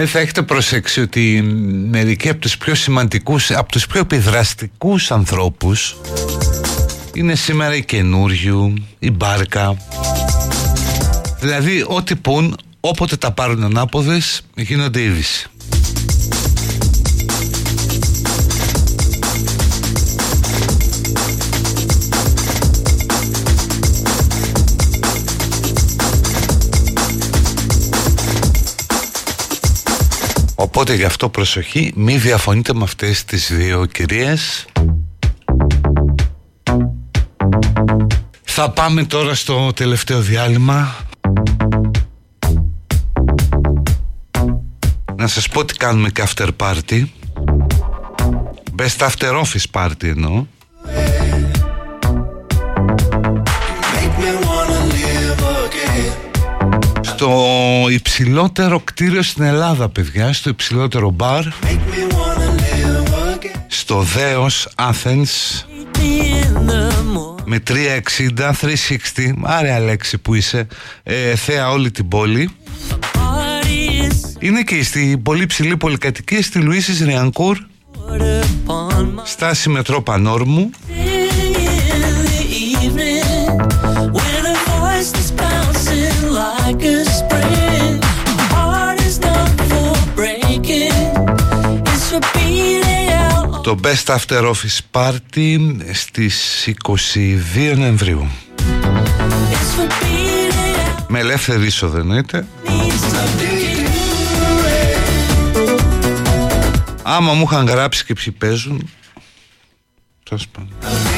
Δηλαδή θα έχετε προσέξει ότι μερικοί από τους πιο σημαντικούς, από τους πιο επιδραστικούς ανθρώπους είναι σήμερα η καινούριου, η μπάρκα. Δηλαδή ό,τι πουν, όποτε τα πάρουν ανάποδες, γίνονται είδηση. Οπότε γι' αυτό προσοχή, μη διαφωνείτε με αυτές τις δύο κυρίες. Θα πάμε τώρα στο τελευταίο διάλειμμα. Να σας πω τι κάνουμε και after party. Best after office party εννοώ. Στο υψηλότερο κτίριο στην Ελλάδα παιδιά στο υψηλότερο μπαρ. Στο Δέος Athens. Με 360, 360 άρε Αλέξη που είσαι. Ε, θέα όλη την πόλη. Είναι και στην πολύ ψηλή πολυκατοικία στη Λουίσης Ριανκούρ στάση μετρό Πανόρμου το Best After Office Party στις 22 Νοεμβρίου. Με ελεύθερη είσοδο εννοείται. Άμα μου είχαν γράψει και ποιοι παίζουν τέλος πάντων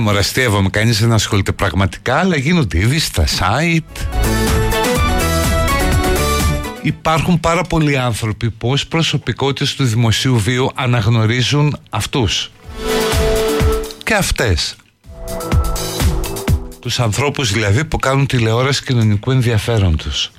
Ναι, μοραστεύομαι, κανείς δεν ασχολείται πραγματικά, αλλά γίνονται ήδη στα site. Υπάρχουν πάρα πολλοί άνθρωποι που ως προσωπικότητες του δημοσίου βίου αναγνωρίζουν αυτούς. Και αυτές τους ανθρώπους δηλαδή που κάνουν τηλεόραση κοινωνικού ενδιαφέροντος.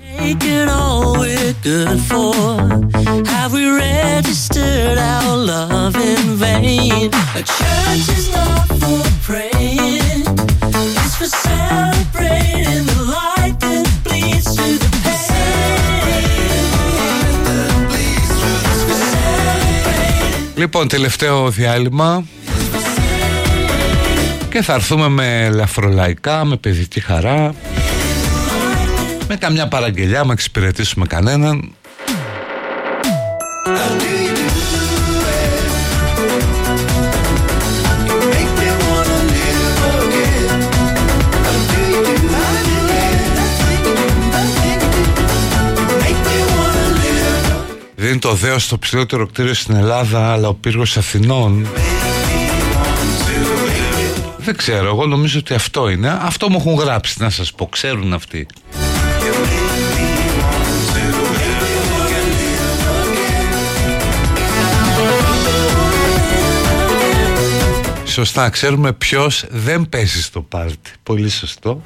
Λοιπόν, τελευταίο διάλειμμα και θα έρθουμε με ελαφρολαϊκά, με παιδική χαρά Με καμιά παραγγελιά, με εξυπηρετήσουμε κανέναν. Δεν είναι το δέος στο ψηλότερο κτίριο στην Ελλάδα αλλά ο πύργος Αθηνών δεν ξέρω, εγώ νομίζω ότι αυτό είναι. Αυτό μου έχουν γράψει, να σας πω, ξέρουν αυτοί. Σωστά, ξέρουμε ποιος δεν πέσει στο πάρτι. Πολύ σωστό.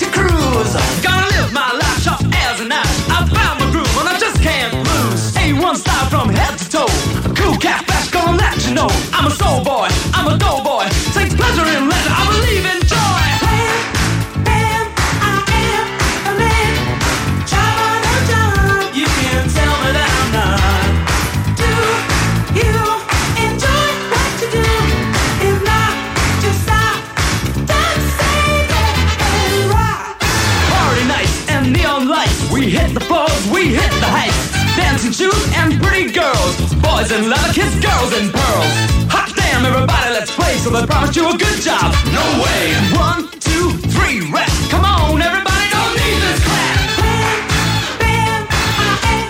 To cruise. Gonna live my life sharp as a knife. I found my groove and I just can't lose. A1 style from head to toe. Cool cat flash gonna let you know. I'm a soul boy.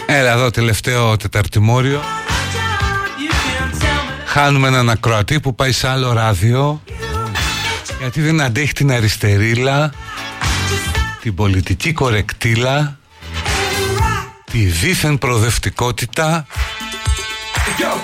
Έλα εδώ, τελευταίο τεταρτημόριο. Χάνουμε έναν ακροατή που πάει σε άλλο ράδιο. Γιατί δεν αντέχει την αριστερήλα, την πολιτική κορεκτήλα, τη δίθεν προδευτικότητα.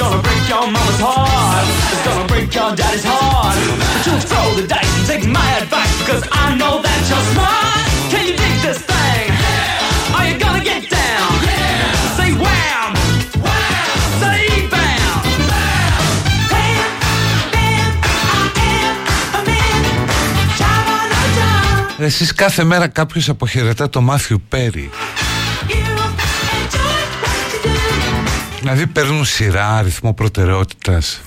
gonna break your mama's heart. It's gonna break your daddy's heart. But you'll throw the dice and take my advice because I know that you're smart. Can you dig this thing? Are you gonna get down? Say wham! Say bam! Bam, bam, I am a man. Job on a job. Εσείς κάθε μέρα κάποιος αποχαιρετά το Μάθιου Πέρι Δηλαδή παίρνουν σειρά, αριθμό προτεραιότητας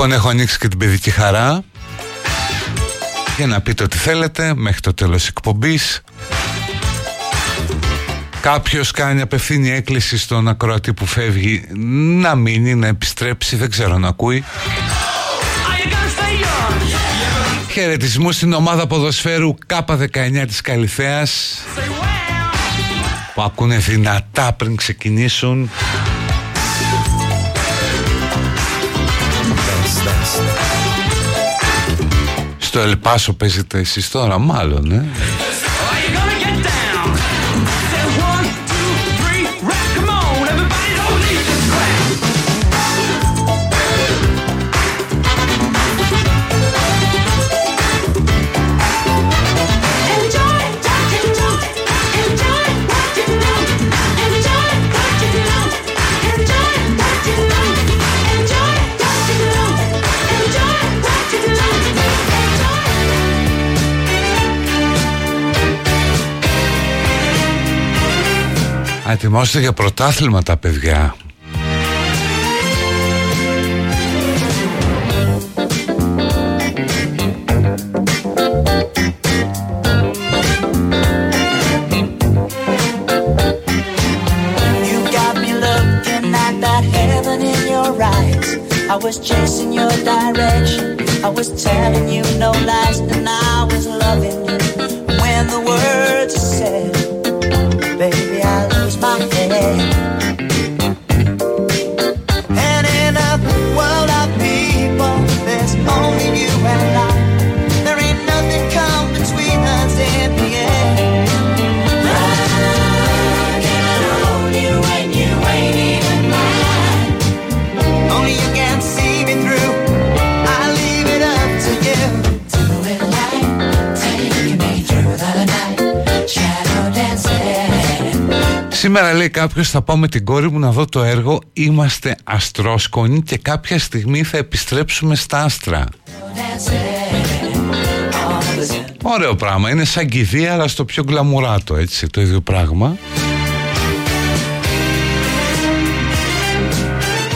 Λοιπόν έχω ανοίξει και την παιδική χαρά Για να πείτε ό,τι θέλετε Μέχρι το τέλος της εκπομπής. Κάποιος κάνει απευθύνει έκκληση στον ακροατή που φεύγει Να μείνει, να επιστρέψει Δεν ξέρω να ακούει. Χαιρετισμού στην ομάδα ποδοσφαίρου K19 της Καλυθέας Που ακούνε δυνατά πριν ξεκινήσουν Στο Ελπάσο παίζετε εσείς τώρα μάλλον ε; Α, Ετοιμώστε για πρωτάθλημα τα παιδιά. You got me looking at that heaven in your eyes. I was chasing your direction. I was telling you no lies, and I Σήμερα λέει κάποιος θα πάω με την κόρη μου να δω το έργο Είμαστε αστρόσκονοι και κάποια στιγμή θα επιστρέψουμε στα άστρα. Ωραίο πράγμα. Είναι σαν κηδεία αλλά στο πιο γκλαμουράτο έτσι το ίδιο πράγμα.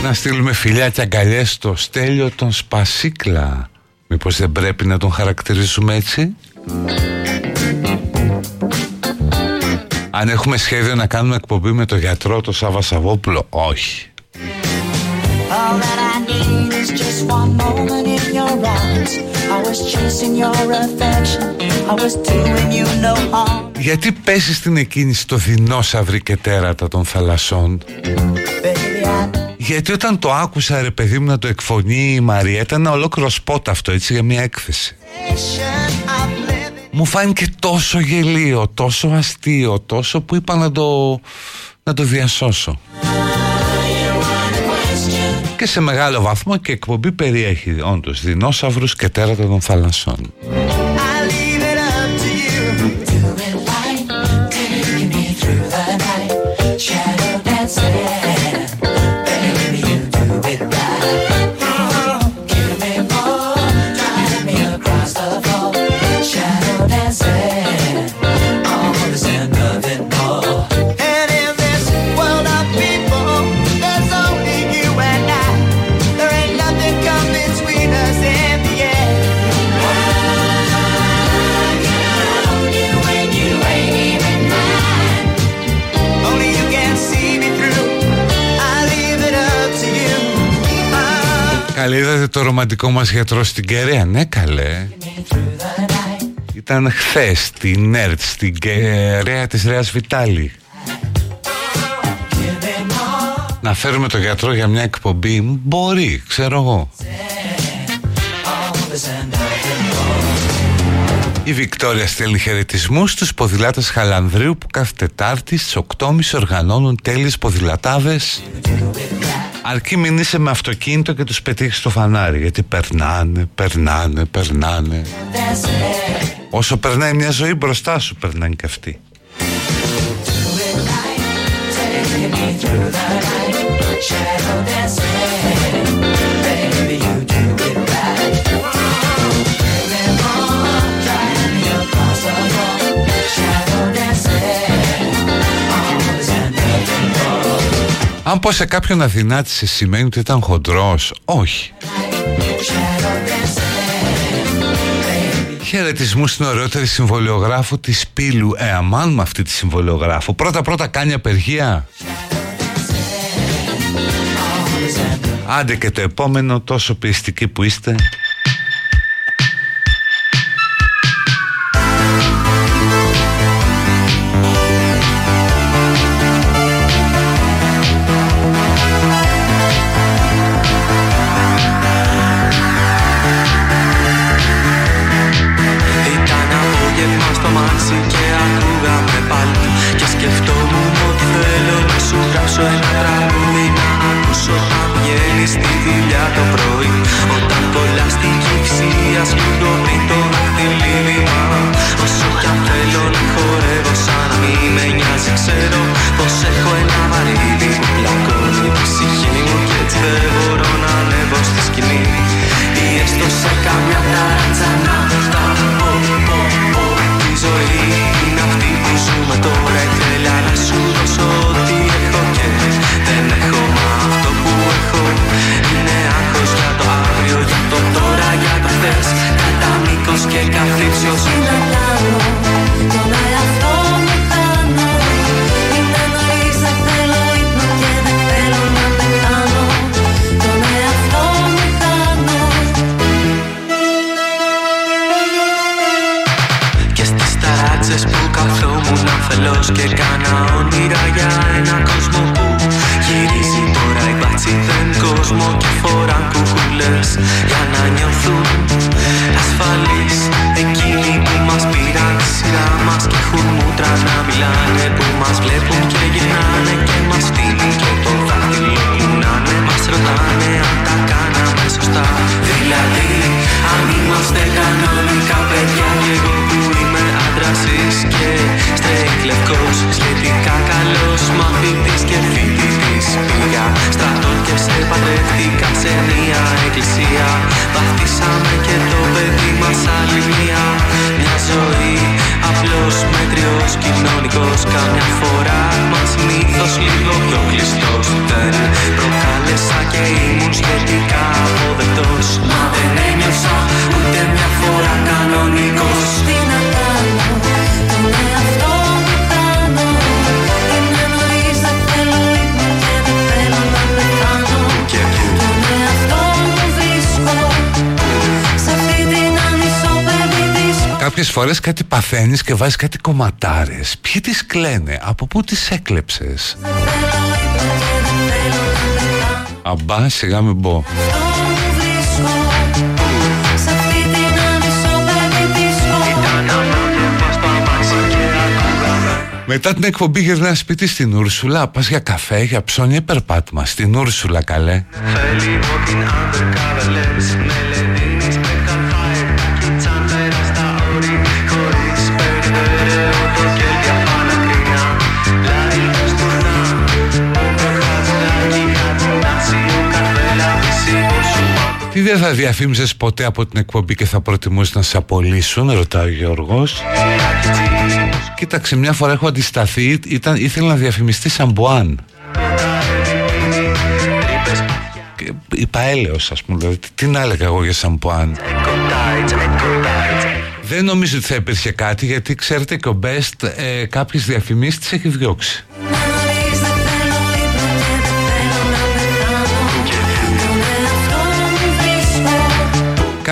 Να στείλουμε φιλιά και αγκαλιές στο Στέλιο τον Σπασίκλα. Μήπως δεν πρέπει να τον χαρακτηρίζουμε έτσι; Αν έχουμε σχέδιο να κάνουμε εκπομπή με το γιατρό το Σάβα Σαββόπουλο, όχι. All that I need is just one moment in your arms. I was chasing your affection. I was doing you no harm. Γιατί πέσεις στην εκκίνηση το δεινόσαυρη και τέρατα των θαλασσών; Baby, I Γιατί όταν το άκουσα ρε παιδί μου να το εκφωνεί η Μαρία ήταν ένα ολόκληρο σπότ αυτό έτσι για μια έκθεση. Of living. Μου φάνηκε τόσο γελίο, τόσο αστείο, τόσο που είπα να το, να το διασώσω. Και σε μεγάλο βαθμό και η εκπομπή περιέχει όντως δεινόσαυρους και τέρατα των θαλασσών. I leave το ρομαντικό μας γιατρό στην Κεραία. Ναι καλέ. through the night. Ήταν χθες στην ΕΡΤ, στην Κεραία της Ρέας Βιτάλη. Give me more. Να φέρουμε το γιατρό για μια εκπομπή μπορεί, ξέρω εγώ. All this and nothing more. Η Βικτόρια στέλνει χαιρετισμούς στους ποδηλάτες Χαλανδρίου που κάθε Τετάρτη στις 8.30 οργανώνουν τέλειες ποδηλατάδες αρκεί μην είσαι με αυτοκίνητο και τους πετύχεις στο φανάρι γιατί περνάνε, περνάνε, περνάνε Dancing. όσο περνάει μια ζωή μπροστά σου περνάνε και αυτοί Take me through the night. Shadow dancing. Αν πω σε κάποιον αδυνάτησε σημαίνει ότι ήταν χοντρός. Όχι. Shadow dancing. Χαιρετισμού στην ωραιότερη συμβολιογράφου της Πύλου. Ε, αμάν με αυτή τη συμβολιογράφο. Πρώτα πρώτα κάνει απεργία. Άντε και το επόμενο τόσο πιεστικοί που είστε μαθαίνει και βάζεις κάτι κομματάρες. Ποιοι τις κλαίνε, από πού τις έκλεψες; Αμπά, σιγά μην μπω. Μετά την εκπομπή γυρνά σπίτι στην Ούρσουλα, πας για καφέ, για ψώνια περπάτημα. Στην Ούρσουλα καλέ. Τι δεν θα διαφήμιζες ποτέ από την εκπομπή και θα προτιμούσες να σε απολύσουν, ρωτάει ο Γιώργος. Κοίταξε, μια φορά έχω αντισταθεί, ήταν, ήθελα να διαφημιστεί σαν Μποάν. Είπα έλεος, ας πούμε, δηλαδή, τι να έλεγα εγώ για σαν Δεν νομίζω ότι θα υπήρχε κάτι, γιατί ξέρετε και ο Μπέστ ε, κάποιες διαφημίσεις τις έχει διώξει.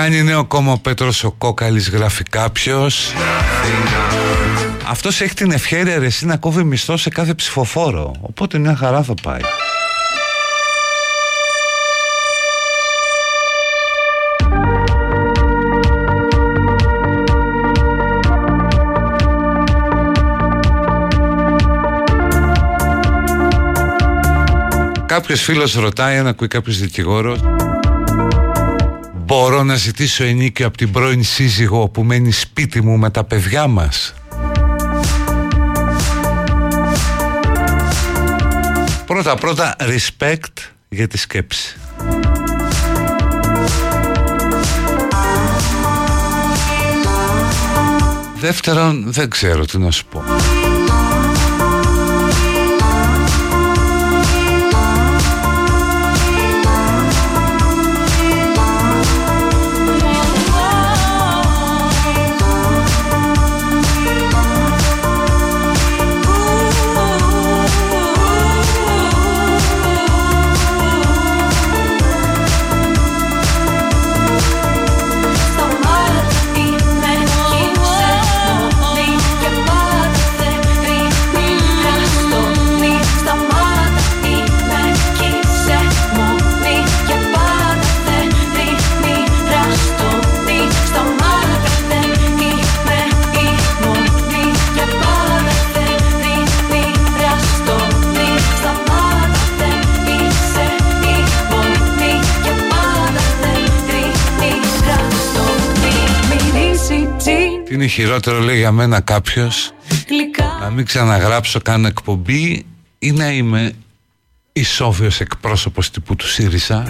κάνει νέο κόμμα ο Πέτρος ο Κόκαλης γράφει κάποιος. Αυτός έχει την ευχαίρεια εσύ να κόβει μισθό σε κάθε ψηφοφόρο. Οπότε μια χαρά θα πάει. Κάποιος φίλος ρωτάει, αν ακούει κάποιος δικηγόρος. Μπορώ να ζητήσω ενίκιο από την πρώην σύζυγο που μένει σπίτι μου με τα παιδιά μας. Πρώτα πρώτα respect για τη σκέψη. Δεύτερον δεν ξέρω τι να σου πω. Τι είναι χειρότερο λέει για μένα κάποιος Να μην ξαναγράψω καν εκπομπή Ή να είμαι ισόβιος εκπρόσωπος τύπου του ΣΥΡΙΖΑ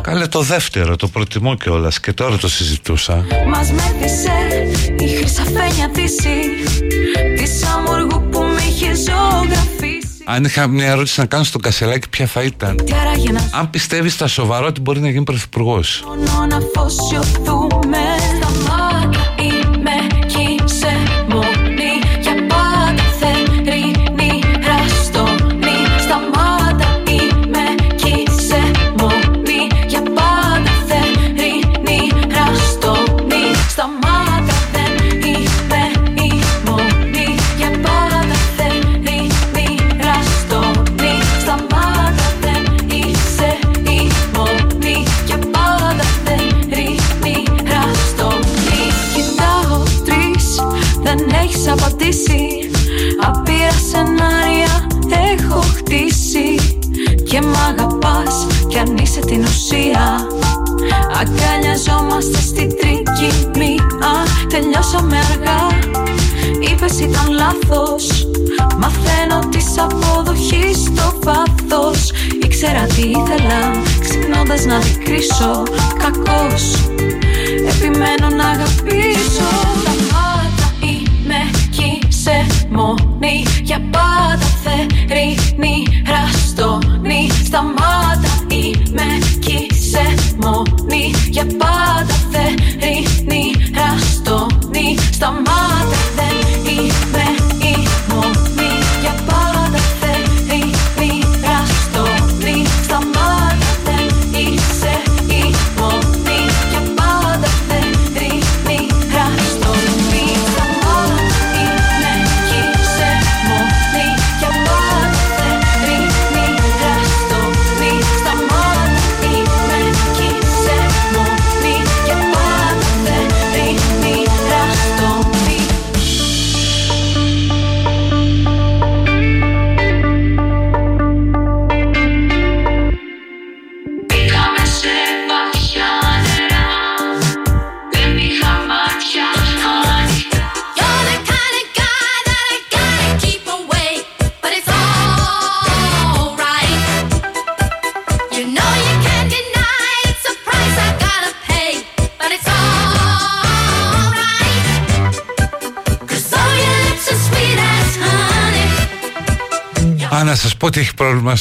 Κάλε το δεύτερο, το προτιμώ κιόλας και τώρα το συζητούσα. Μας η χρυσαφένια της αμοργού που με είχε ζωγραφίσει. Αν είχα μια ερώτηση να κάνω στον Κασελάκη, ποια θα ήταν; Αν πιστεύεις τα σοβαρά ότι μπορεί να γίνει πρωθυπουργός.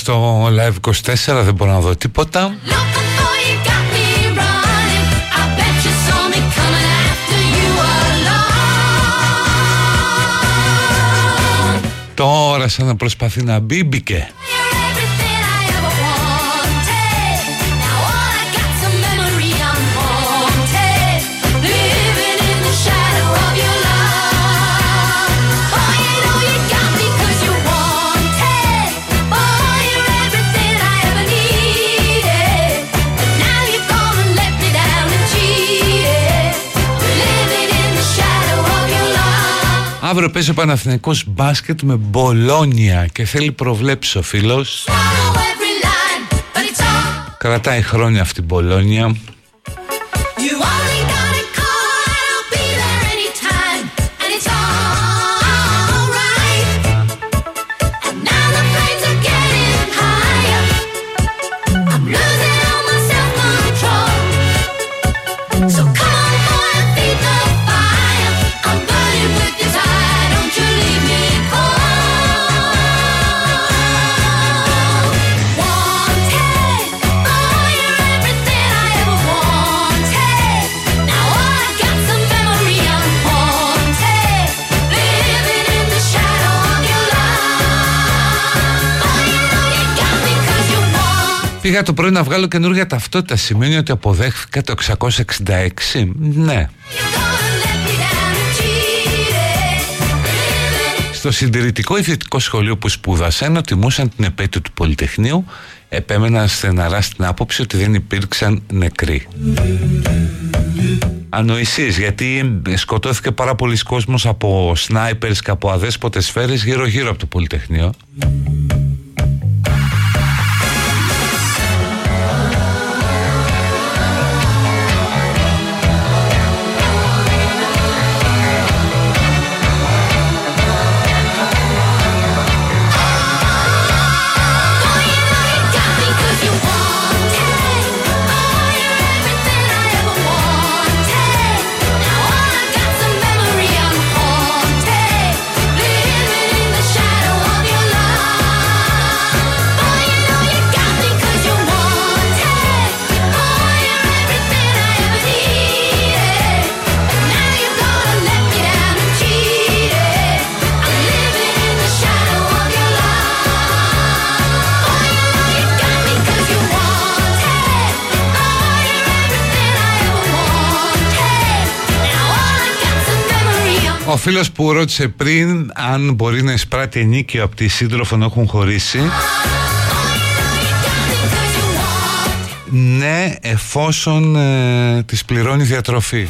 στο Live 24 δεν μπορώ να δω τίποτα. Τώρα σαν να προσπαθεί να μπει μπήκε. Αύριο παίζει ο Παναθηναϊκός μπάσκετ με Μπολόνια και θέλει προβλέψει ο φίλος. Line, Κρατάει χρόνια αυτή η Μπολόνια. Για το πρωί να βγάλω καινούργια ταυτότητα. Σημαίνει ότι αποδέχθηκα το 666. Ναι. Στο συντηρητικό ιδιωτικό σχολείο που σπούδασα, ενώ τιμούσαν την επέτειο του Πολυτεχνείου, επέμεναν στεναρά στην άποψη ότι δεν υπήρξαν νεκροί. Ανοησίες, γιατί σκοτώθηκε πάρα πολλοί κόσμος από σνάιπερς και από αδέσποτες σφαίρες γύρω-γύρω από το Πολυτεχνείο. Ο φίλος που ρώτησε πριν αν μπορεί να εισπράττει ενίκιο από τη σύντροφο να έχουν χωρίσει. Ναι, εφόσον ε, της πληρώνει διατροφή.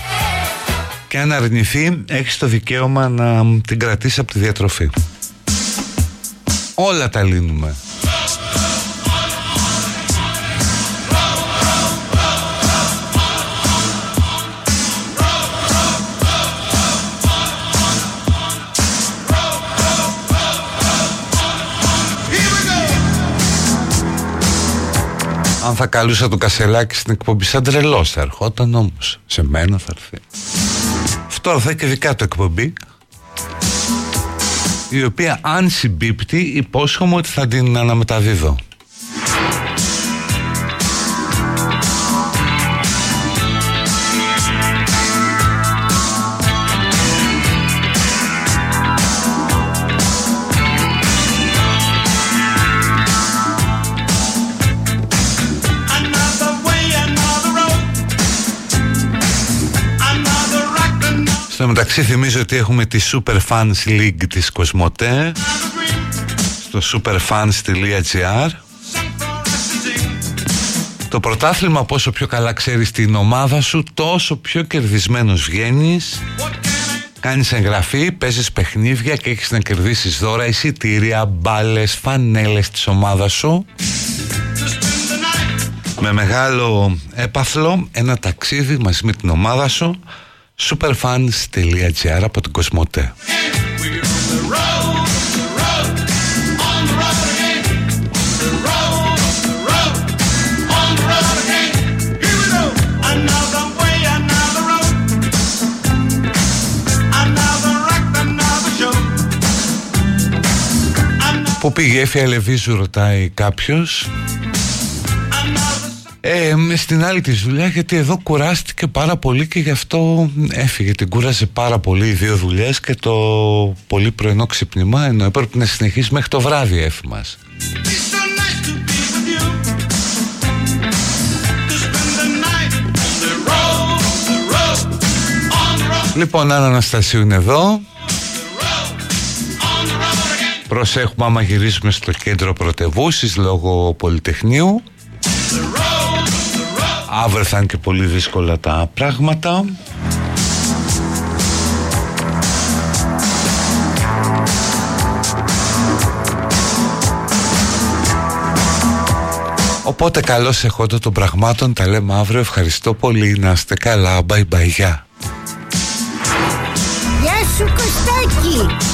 Και αν αρνηθεί, έχεις το δικαίωμα να την κρατήσεις από τη διατροφή. Όλα τα λύνουμε Αν θα καλούσα το κασελάκι στην εκπομπή σαν τρελός θα ερχόταν όμως. Σε μένα θα έρθει. Αυτό θα έχει και δικά του εκπομπή Η οποία αν συμπίπτει υπόσχομαι ότι θα την αναμεταδίδω μεταξύ θυμίζω ότι έχουμε τη Super Fans League της Κοσμοτέ Στο superfans.gr Το πρωτάθλημα πόσο πιο καλά ξέρεις την ομάδα σου Τόσο πιο κερδισμένος βγαίνεις. Κάνεις εγγραφή, παίζεις παιχνίδια και έχεις να κερδίσεις δώρα εισιτήρια, μπάλες, φανέλες της ομάδας σου. Με μεγάλο έπαθλο ένα ταξίδι μαζί με την ομάδα σου superfans.gr από την Κοσμοτέ. Πού πήγε η Εφία ρωτάει κάποιος ε, με στην άλλη της δουλειά γιατί εδώ κουράστηκε πάρα πολύ και γι' αυτό έφυγε. Την κούρασε πάρα πολύ οι δύο δουλειές και το πολύ πρωινό ξυπνημά ενώ έπρεπε να συνεχίσει μέχρι το βράδυ η Έφη μας. Λοιπόν, Άννα Αναστασίου είναι εδώ. Προσέχουμε άμα γυρίσουμε στο κέντρο πρωτευούσης λόγω Πολυτεχνείου. Αύριο θα είναι και πολύ δύσκολα τα πράγματα. Οπότε καλώς εχόντων των πραγμάτων τα λέμε αύριο. Ευχαριστώ πολύ. Να είστε καλά. Bye bye. Γεια. Γεια σου Κωστάκη